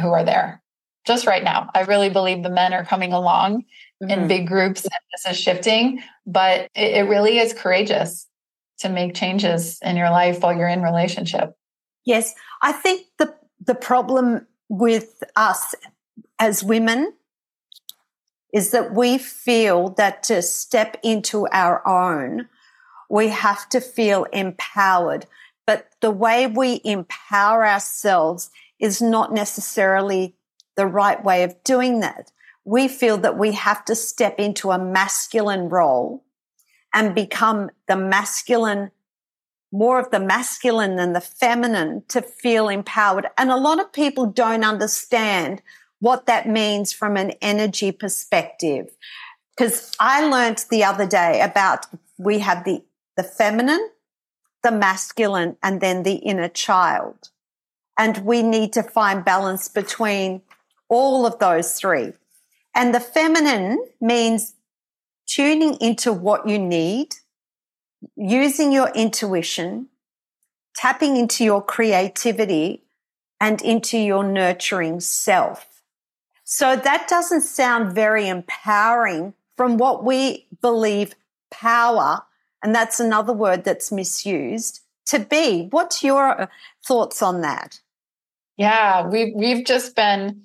S2: who are there. Just right now, I really believe the men are coming along mm-hmm. in big groups and this is shifting, but it, it really is courageous to make changes in your life while you're in relationship.
S1: Yes, I think the the problem with us as women is that we feel that to step into our own, we have to feel empowered. But the way we empower ourselves is not necessarily the right way of doing that. We feel that we have to step into a masculine role and become the masculine more of the masculine than the feminine to feel empowered. And a lot of people don't understand what that means from an energy perspective. Because I learned the other day about we have the, the feminine, the masculine, and then the inner child. And we need to find balance between all of those three. And the feminine means tuning into what you need using your intuition, tapping into your creativity and into your nurturing self. So that doesn't sound very empowering from what we believe power, and that's another word that's misused, to be. What's your thoughts on that?
S2: Yeah, we've, we've just been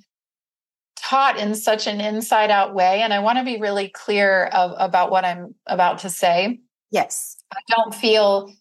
S2: taught in such an inside out way and I want to be really clear of, about what I'm about to say.
S1: Yes.
S2: I don't feel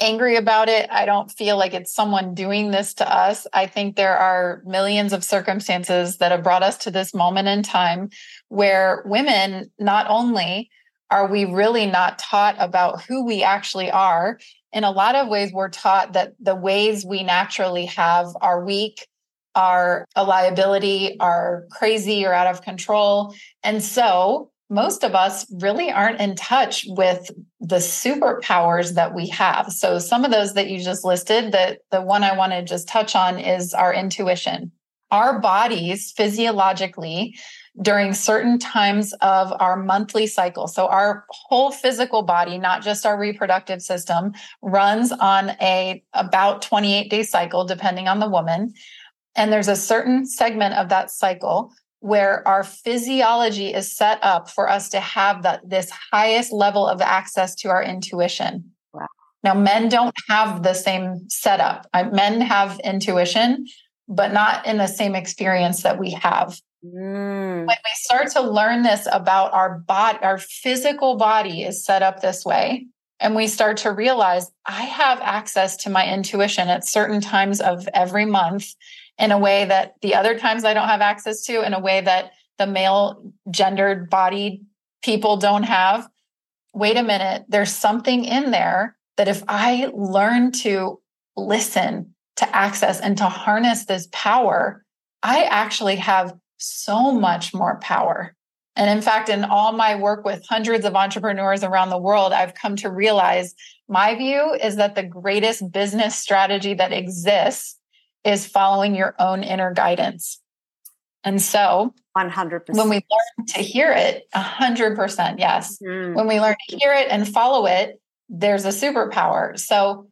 S2: angry about it. I don't feel like it's someone doing this to us. I think there are millions of circumstances that have brought us to this moment in time where women not only are we really not taught about who we actually are, in a lot of ways, we're taught that the ways we naturally have are weak are a liability, are crazy or out of control. And so most of us really aren't in touch with the superpowers that we have. So some of those that you just listed, that the one I want to just touch on is our intuition. Our bodies physiologically during certain times of our monthly cycle. So our whole physical body, not just our reproductive system, runs on a about 28 day cycle depending on the woman. And there's a certain segment of that cycle where our physiology is set up for us to have that this highest level of access to our intuition. Wow. Now, men don't have the same setup. Men have intuition, but not in the same experience that we have. Mm. When we start to learn this about our body, our physical body is set up this way. And we start to realize I have access to my intuition at certain times of every month in a way that the other times I don't have access to, in a way that the male gendered bodied people don't have. Wait a minute, there's something in there that if I learn to listen, to access, and to harness this power, I actually have so much more power. And in fact, in all my work with hundreds of entrepreneurs around the world, I've come to realize my view is that the greatest business strategy that exists is following your own inner guidance. And so,
S1: 100%.
S2: When we learn to hear it, 100%, yes. Mm-hmm. When we learn to hear it and follow it, there's a superpower. So,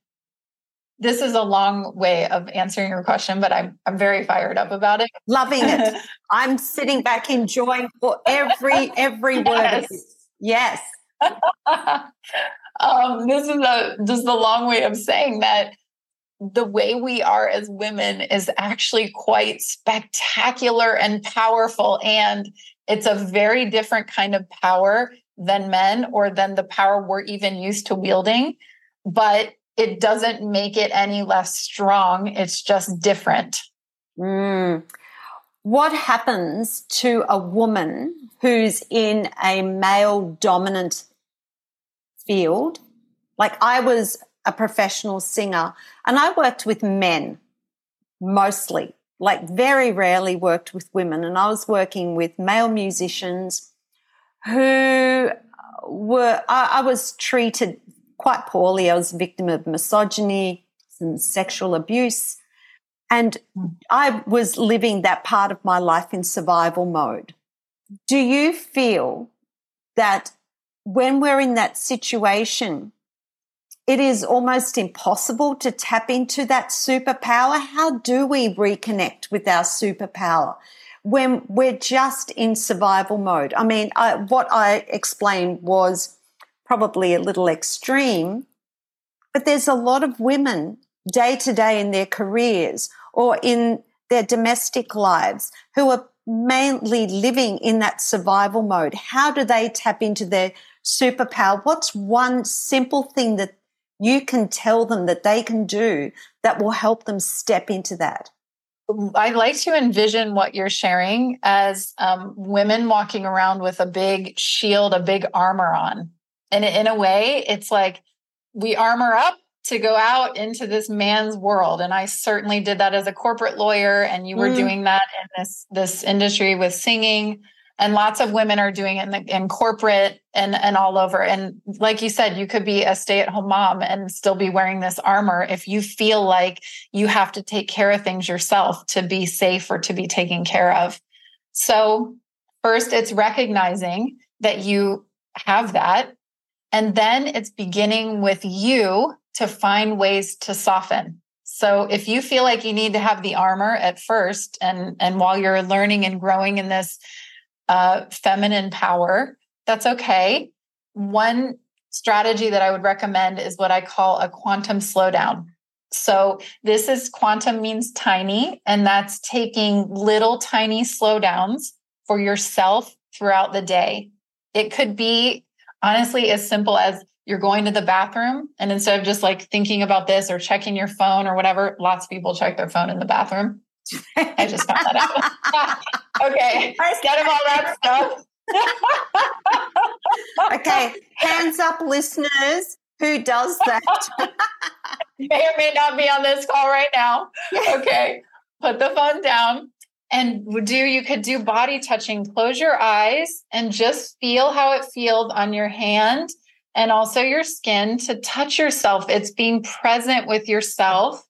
S2: this is a long way of answering your question, but I'm I'm very fired up about it.
S1: Loving it. I'm sitting back enjoying for every every word. Yes.
S2: yes. um, this is a just a long way of saying that the way we are as women is actually quite spectacular and powerful. And it's a very different kind of power than men or than the power we're even used to wielding. But it doesn't make it any less strong. It's just different.
S1: Mm. What happens to a woman who's in a male dominant field? Like I was a professional singer. And I worked with men mostly, like very rarely worked with women. And I was working with male musicians who were, I, I was treated quite poorly. I was a victim of misogyny, some sexual abuse. And hmm. I was living that part of my life in survival mode. Do you feel that when we're in that situation, it is almost impossible to tap into that superpower. How do we reconnect with our superpower when we're just in survival mode? I mean, I, what I explained was probably a little extreme, but there's a lot of women day to day in their careers or in their domestic lives who are mainly living in that survival mode. How do they tap into their superpower? What's one simple thing that you can tell them that they can do that will help them step into that?
S2: I like to envision what you're sharing as um, women walking around with a big shield, a big armor on. And in a way, it's like we armor up to go out into this man's world. And I certainly did that as a corporate lawyer, and you were mm. doing that in this this industry with singing and lots of women are doing it in, the, in corporate and and all over. And like you said you could be a stay-at-home mom and still be wearing this armor if you feel like you have to take care of things yourself to be safe or to be taken care of. So first it's recognizing that you have that. And then it's beginning with you to find ways to soften. So if you feel like you need to have the armor at first and and while you're learning and growing in this uh, feminine power. That's okay. One strategy that I would recommend is what I call a quantum slowdown. So this is quantum means tiny, and that's taking little tiny slowdowns for yourself throughout the day. It could be honestly as simple as you're going to the bathroom and instead of just like thinking about this or checking your phone or whatever, lots of people check their phone in the bathroom. I just found that out. okay, get him all that stuff.
S1: okay, hands up, listeners. Who does that?
S2: may or may not be on this call right now. Okay. put the phone down and do you could do body touching close your eyes and just feel how it feels on your hand and also your skin to touch yourself it's being present with yourself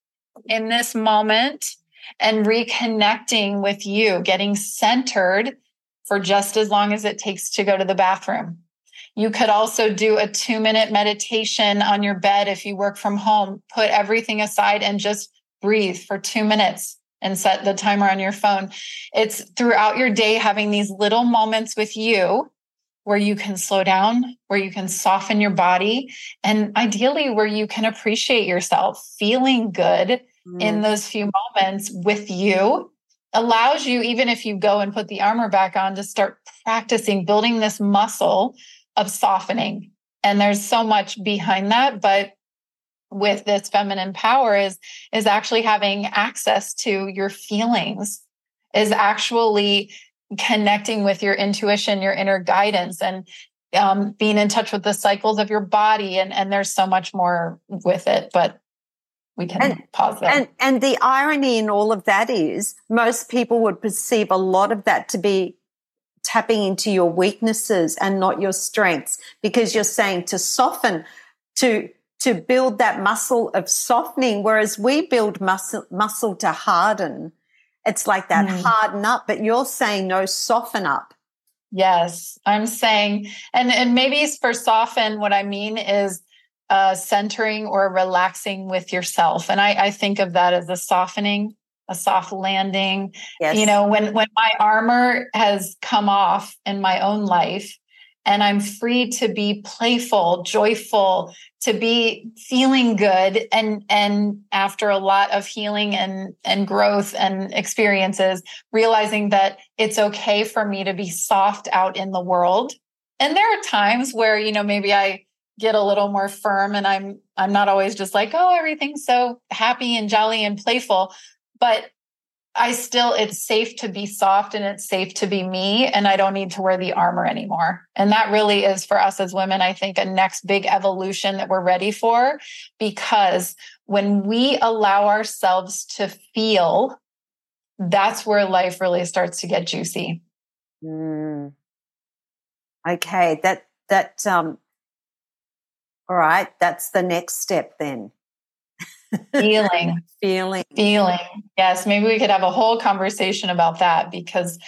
S2: in this moment and reconnecting with you getting centered for just as long as it takes to go to the bathroom you could also do a two minute meditation on your bed if you work from home put everything aside and just breathe for two minutes and set the timer on your phone. It's throughout your day having these little moments with you where you can slow down, where you can soften your body, and ideally where you can appreciate yourself. Feeling good mm. in those few moments with you allows you, even if you go and put the armor back on, to start practicing building this muscle of softening. And there's so much behind that, but with this feminine power is is actually having access to your feelings is actually connecting with your intuition your inner guidance and um, being in touch with the cycles of your body and and there's so much more with it but we can and, pause that
S1: and and the irony in all of that is most people would perceive a lot of that to be tapping into your weaknesses and not your strengths because you're saying to soften to to build that muscle of softening, whereas we build muscle, muscle to harden. It's like that mm. harden up, but you're saying no, soften up.
S2: Yes, I'm saying, and, and maybe for soften, what I mean is uh, centering or relaxing with yourself. And I, I think of that as a softening, a soft landing. Yes. You know, when when my armor has come off in my own life, and I'm free to be playful, joyful, to be feeling good and and after a lot of healing and and growth and experiences realizing that it's okay for me to be soft out in the world. And there are times where, you know, maybe I get a little more firm and I'm I'm not always just like, "Oh, everything's so happy and jolly and playful." But I still, it's safe to be soft and it's safe to be me. And I don't need to wear the armor anymore. And that really is for us as women, I think, a next big evolution that we're ready for. Because when we allow ourselves to feel, that's where life really starts to get juicy.
S1: Mm. Okay. That, that, um, all right. That's the next step then.
S2: Feeling.
S1: Feeling.
S2: Feeling. Yes maybe we could have a whole conversation about that because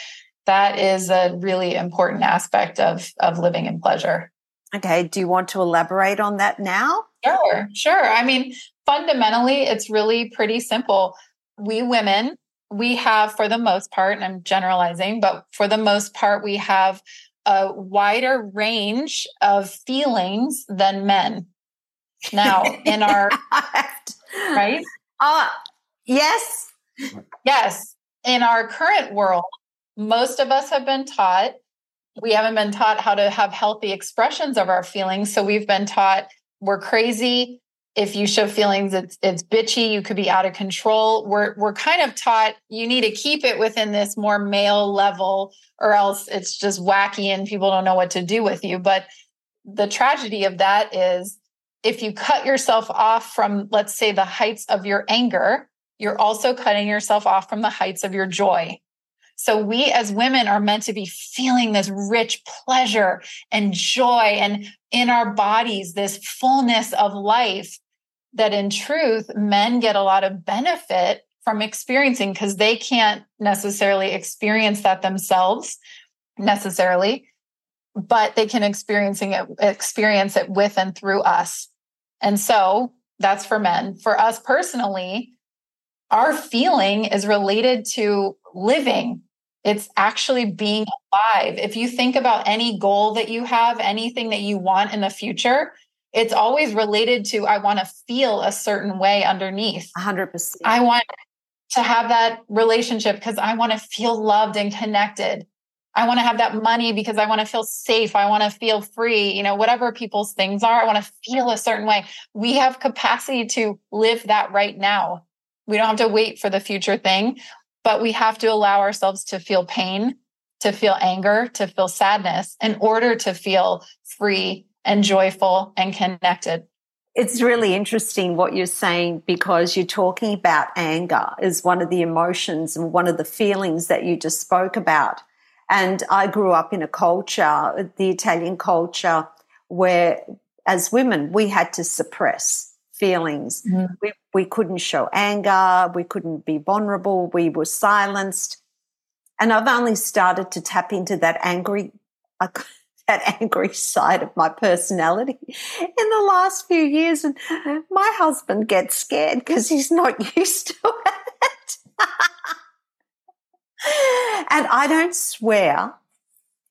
S2: that is a really important aspect of of living in pleasure.
S1: Okay do you want to elaborate on that now?
S2: Sure sure. I mean fundamentally it's really pretty simple. We women we have for the most part and i'm generalizing but for the most part we have a wider range of feelings than men now in our right?
S1: Uh, yes.
S2: Yes. In our current world, most of us have been taught, we haven't been taught how to have healthy expressions of our feelings. So we've been taught we're crazy. If you show feelings, it's it's bitchy. You could be out of control. We're we're kind of taught you need to keep it within this more male level, or else it's just wacky and people don't know what to do with you. But the tragedy of that is if you cut yourself off from, let's say, the heights of your anger, you're also cutting yourself off from the heights of your joy. So we as women are meant to be feeling this rich pleasure and joy and in our bodies, this fullness of life that in truth, men get a lot of benefit from experiencing because they can't necessarily experience that themselves necessarily, but they can experiencing it, experience it with and through us. And so that's for men. For us personally, our feeling is related to living. It's actually being alive. If you think about any goal that you have, anything that you want in the future, it's always related to I want to feel a certain way underneath.
S1: 100%.
S2: I want to have that relationship because I want to feel loved and connected. I want to have that money because I want to feel safe. I want to feel free. You know, whatever people's things are, I want to feel a certain way. We have capacity to live that right now. We don't have to wait for the future thing, but we have to allow ourselves to feel pain, to feel anger, to feel sadness in order to feel free and joyful and connected.
S1: It's really interesting what you're saying because you're talking about anger is one of the emotions and one of the feelings that you just spoke about. And I grew up in a culture, the Italian culture, where as women, we had to suppress feelings. Mm. We, we couldn't show anger. We couldn't be vulnerable. We were silenced. And I've only started to tap into that angry, that angry side of my personality in the last few years. And my husband gets scared because he's not used to it. and I don't swear,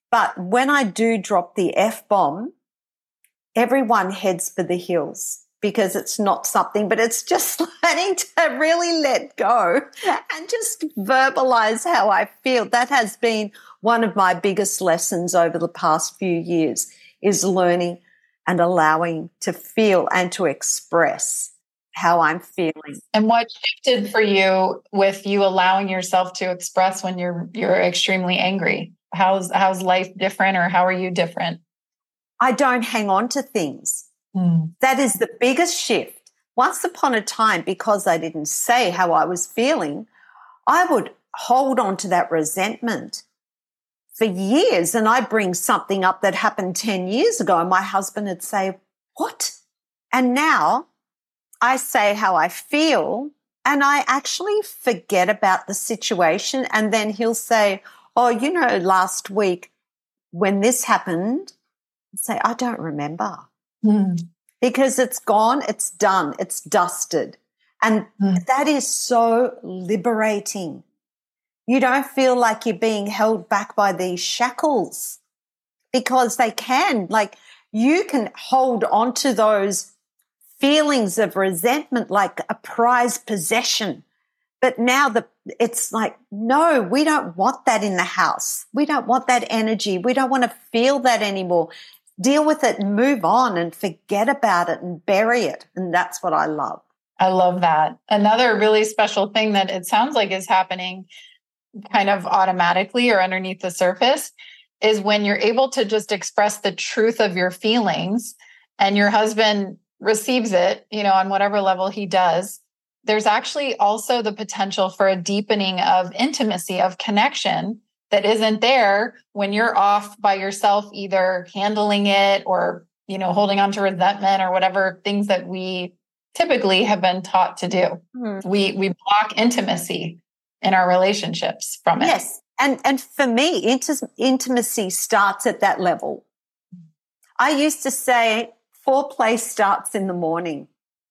S1: but when I do drop the F bomb, everyone heads for the hills because it's not something, but it's just learning to really let go and just verbalize how I feel. That has been one of my biggest lessons over the past few years is learning and allowing to feel and to express how I'm feeling.
S2: And what shifted for you with you allowing yourself to express when you're you're extremely angry? How's how's life different or how are you different?
S1: I don't hang on to things. Mm. That is the biggest shift. Once upon a time, because I didn't say how I was feeling, I would hold on to that resentment for years. And I'd bring something up that happened 10 years ago, and my husband would say, What? And now I say how I feel, and I actually forget about the situation. And then he'll say, Oh, you know, last week when this happened, say, I don't remember. Mm. Because it's gone, it's done, it's dusted. And mm. that is so liberating. You don't feel like you're being held back by these shackles because they can. Like you can hold on to those feelings of resentment like a prized possession. But now the it's like, no, we don't want that in the house. We don't want that energy. We don't want to feel that anymore deal with it and move on and forget about it and bury it. And that's what I love.
S2: I love that. Another really special thing that it sounds like is happening kind of automatically or underneath the surface is when you're able to just express the truth of your feelings and your husband receives it, you know, on whatever level he does. There's actually also the potential for a deepening of intimacy, of connection that isn't there when you're off by yourself either handling it or you know holding on to resentment or whatever things that we typically have been taught to do. Mm-hmm. we we block intimacy in our relationships from it.
S1: Yes. And and for me int- intimacy starts at that level. I used to say foreplay starts in the morning.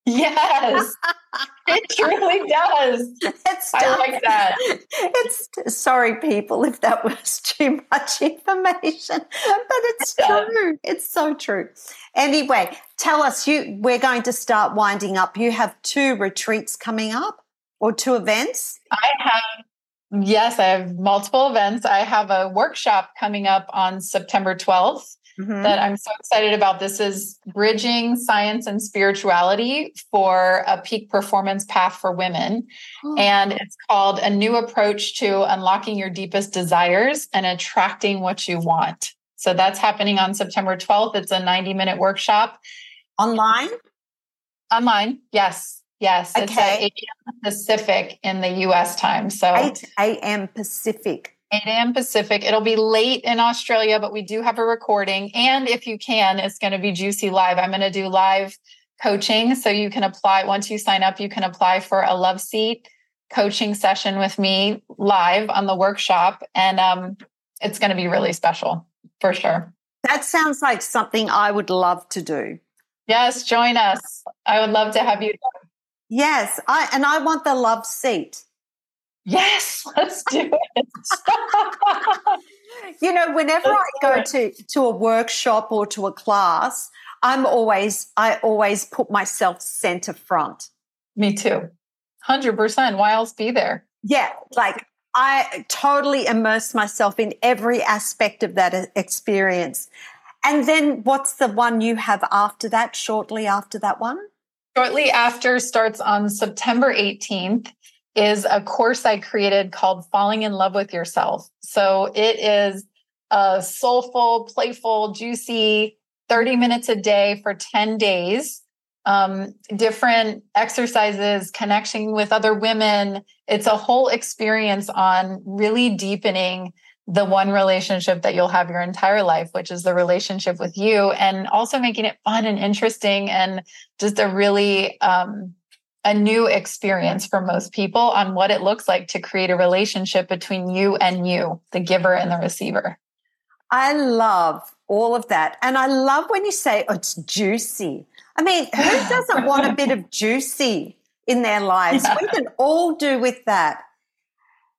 S2: Yes, it truly does. It's I like that.
S1: It's sorry, people, if that was too much information, but it's it true. It's so true. Anyway, tell us. You, we're going to start winding up. You have two retreats coming up, or two events.
S2: I have. Yes, I have multiple events. I have a workshop coming up on September 12th mm-hmm. that I'm so excited about. This is bridging science and spirituality for a peak performance path for women. Oh. And it's called A New Approach to Unlocking Your Deepest Desires and Attracting What You Want. So that's happening on September 12th. It's a 90 minute workshop.
S1: Online?
S2: Online, yes. Yes. Okay. It's at 8 a.m. Pacific in the US time. So
S1: 8 a.m. Pacific.
S2: 8 a.m. Pacific. It'll be late in Australia, but we do have a recording. And if you can, it's going to be juicy live. I'm going to do live coaching. So you can apply once you sign up, you can apply for a love seat coaching session with me live on the workshop. And um, it's going to be really special for sure.
S1: That sounds like something I would love to do.
S2: Yes, join us. I would love to have you.
S1: Yes, I and I want the love seat.
S2: Yes, let's do it.
S1: you know, whenever let's I go to to a workshop or to a class, I'm always I always put myself center front.
S2: Me too. 100%. Why else be there?
S1: Yeah, like I totally immerse myself in every aspect of that experience. And then what's the one you have after that, shortly after that one?
S2: Shortly after starts on September 18th is a course I created called Falling in Love with Yourself. So it is a soulful, playful, juicy 30 minutes a day for 10 days um, different exercises, connection with other women. It's a whole experience on really deepening the one relationship that you'll have your entire life, which is the relationship with you, and also making it fun and interesting and just a really um, a new experience for most people on what it looks like to create a relationship between you and you, the giver and the receiver.
S1: I love all of that. And I love when you say oh, it's juicy. I mean, who doesn't want a bit of juicy in their lives? We can all do with that.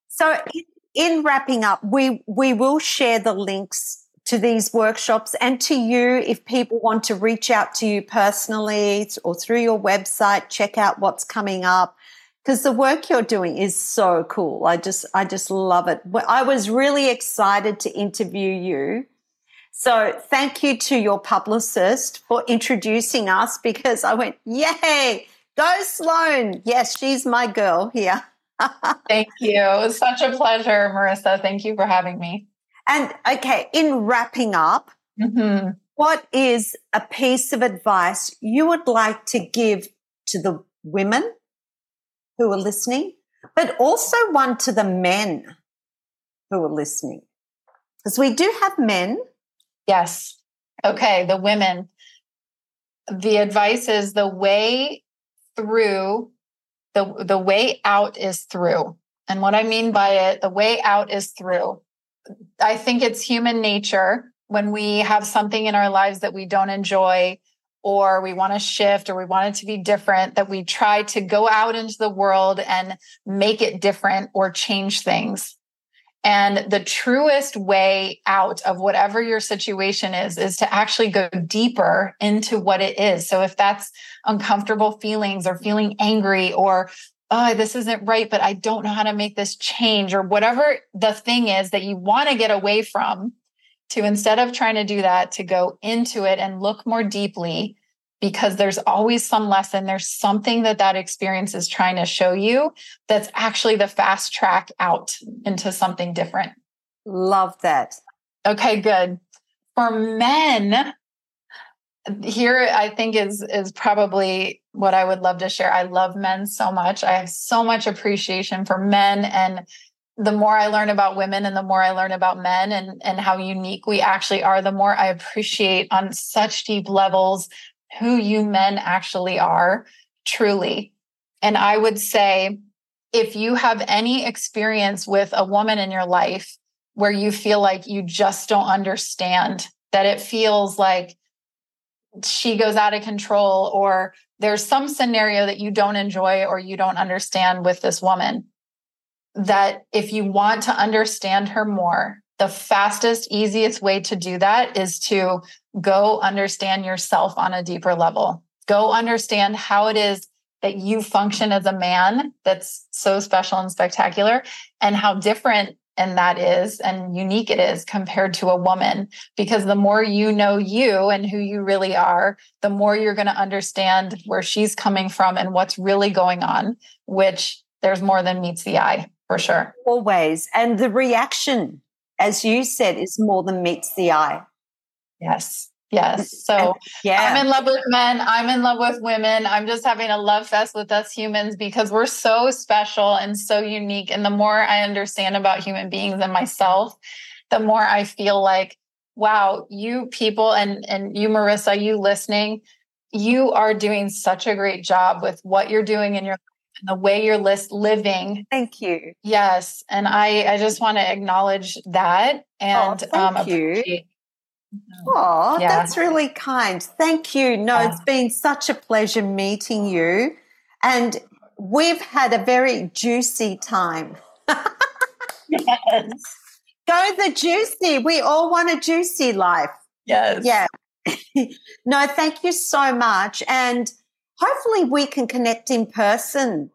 S1: So, in, in wrapping up, we we will share the links to these workshops and to you if people want to reach out to you personally or through your website, check out what's coming up because the work you're doing is so cool. I just I just love it. I was really excited to interview you so thank you to your publicist for introducing us because I went, yay, go Sloane. Yes, she's my girl here.
S2: Thank you. It was such a pleasure, Marissa. Thank you for having me.
S1: And okay, in wrapping up, mm-hmm. what is a piece of advice you would like to give to the women who are listening, but also one to the men who are listening? Because we do have men
S2: Yes. Okay. The women. The advice is the way through, the, the way out is through. And what I mean by it, the way out is through. I think it's human nature when we have something in our lives that we don't enjoy or we want to shift or we want it to be different that we try to go out into the world and make it different or change things and the truest way out of whatever your situation is, is to actually go deeper into what it is. So if that's uncomfortable feelings or feeling angry or, oh, this isn't right, but I don't know how to make this change or whatever the thing is that you want to get away from, to instead of trying to do that, to go into it and look more deeply because there's always some lesson. There's something that that experience is trying to show you that's actually the fast track out into something different.
S1: Love that.
S2: Okay, good. For men, here I think is is probably what I would love to share. I love men so much. I have so much appreciation for men and the more I learn about women and the more I learn about men and, and how unique we actually are, the more I appreciate on such deep levels who you men actually are, truly. And I would say, if you have any experience with a woman in your life where you feel like you just don't understand, that it feels like she goes out of control, or there's some scenario that you don't enjoy or you don't understand with this woman, that if you want to understand her more, the fastest, easiest way to do that is to go understand yourself on a deeper level. Go understand how it is that you function as a man that's so special and spectacular and how different and that is and unique it is compared to a woman because the more you know you and who you really are the more you're going to understand where she's coming from and what's really going on which there's more than meets the eye for sure
S1: always and the reaction as you said, is more than meets the eye.
S2: Yes. Yes. So yeah. I'm in love with men. I'm in love with women. I'm just having a love fest with us humans because we're so special and so unique. And the more I understand about human beings and myself, the more I feel like, wow, you people and and you, Marissa, you listening, you are doing such a great job with what you're doing in your and the way you're list living.
S1: Thank you.
S2: Yes. And I, I just want to acknowledge that and
S1: oh, um, thank um, you. Oh, yeah. that's really kind. Thank you. No, yeah. it's been such a pleasure meeting you. And we've had a very juicy time.
S2: yes.
S1: Go the juicy. We all want a juicy life.
S2: Yes.
S1: Yeah. no, thank you so much. And hopefully we can connect in person.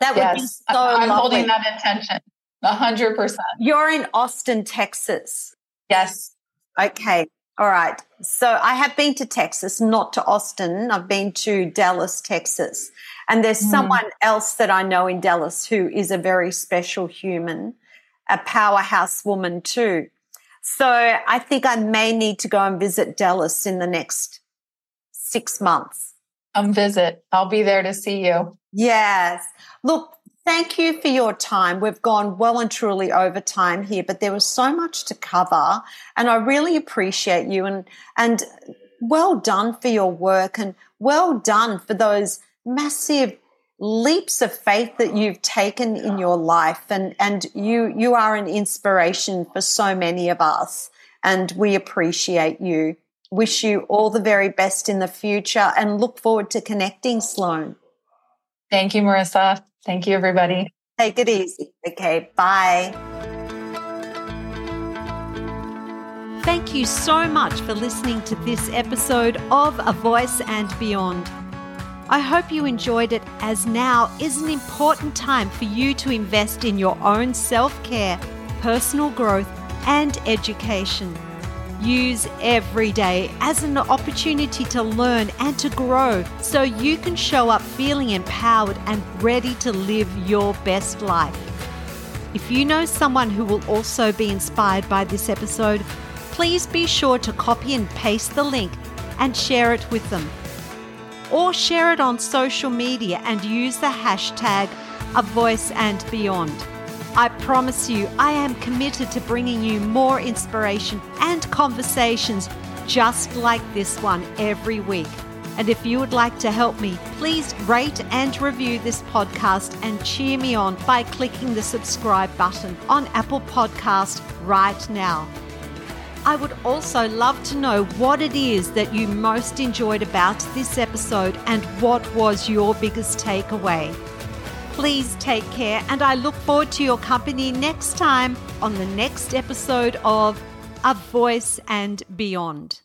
S1: That would yes. be so
S2: I'm
S1: lovely.
S2: holding that intention. A hundred percent.
S1: You're in Austin, Texas.
S2: Yes.
S1: Okay. All right. So I have been to Texas, not to Austin. I've been to Dallas, Texas. And there's mm. someone else that I know in Dallas who is a very special human, a powerhouse woman too. So I think I may need to go and visit Dallas in the next six months.
S2: Come visit. I'll be there to see you.
S1: Yes. Look, thank you for your time. We've gone well and truly over time here, but there was so much to cover, and I really appreciate you and and well done for your work and well done for those massive leaps of faith that you've taken in your life and and you you are an inspiration for so many of us and we appreciate you. Wish you all the very best in the future and look forward to connecting sloane
S2: thank you marissa thank you everybody
S1: take it easy okay bye Thank you so much for listening to this episode of A Voice and Beyond. I hope you enjoyed it as now is an important time for you to invest in your own self care, personal growth, and education. Use every day as an opportunity to learn and to grow so you can show up feeling empowered and ready to live your best life. If you know someone who will also be inspired by this episode, please be sure to copy and paste the link and share it with them or share it on social media and use the hashtag A Voice and Beyond. I promise you, I am committed to bringing you more inspiration and conversations just like this one every week. And if you would like to help me, please rate and review this podcast and cheer me on by clicking the subscribe button on Apple Podcast right now. I would also love to know what it is that you most enjoyed about this episode and what was your biggest takeaway. Please take care, and I look forward to your company next time on the next episode of A Voice and Beyond.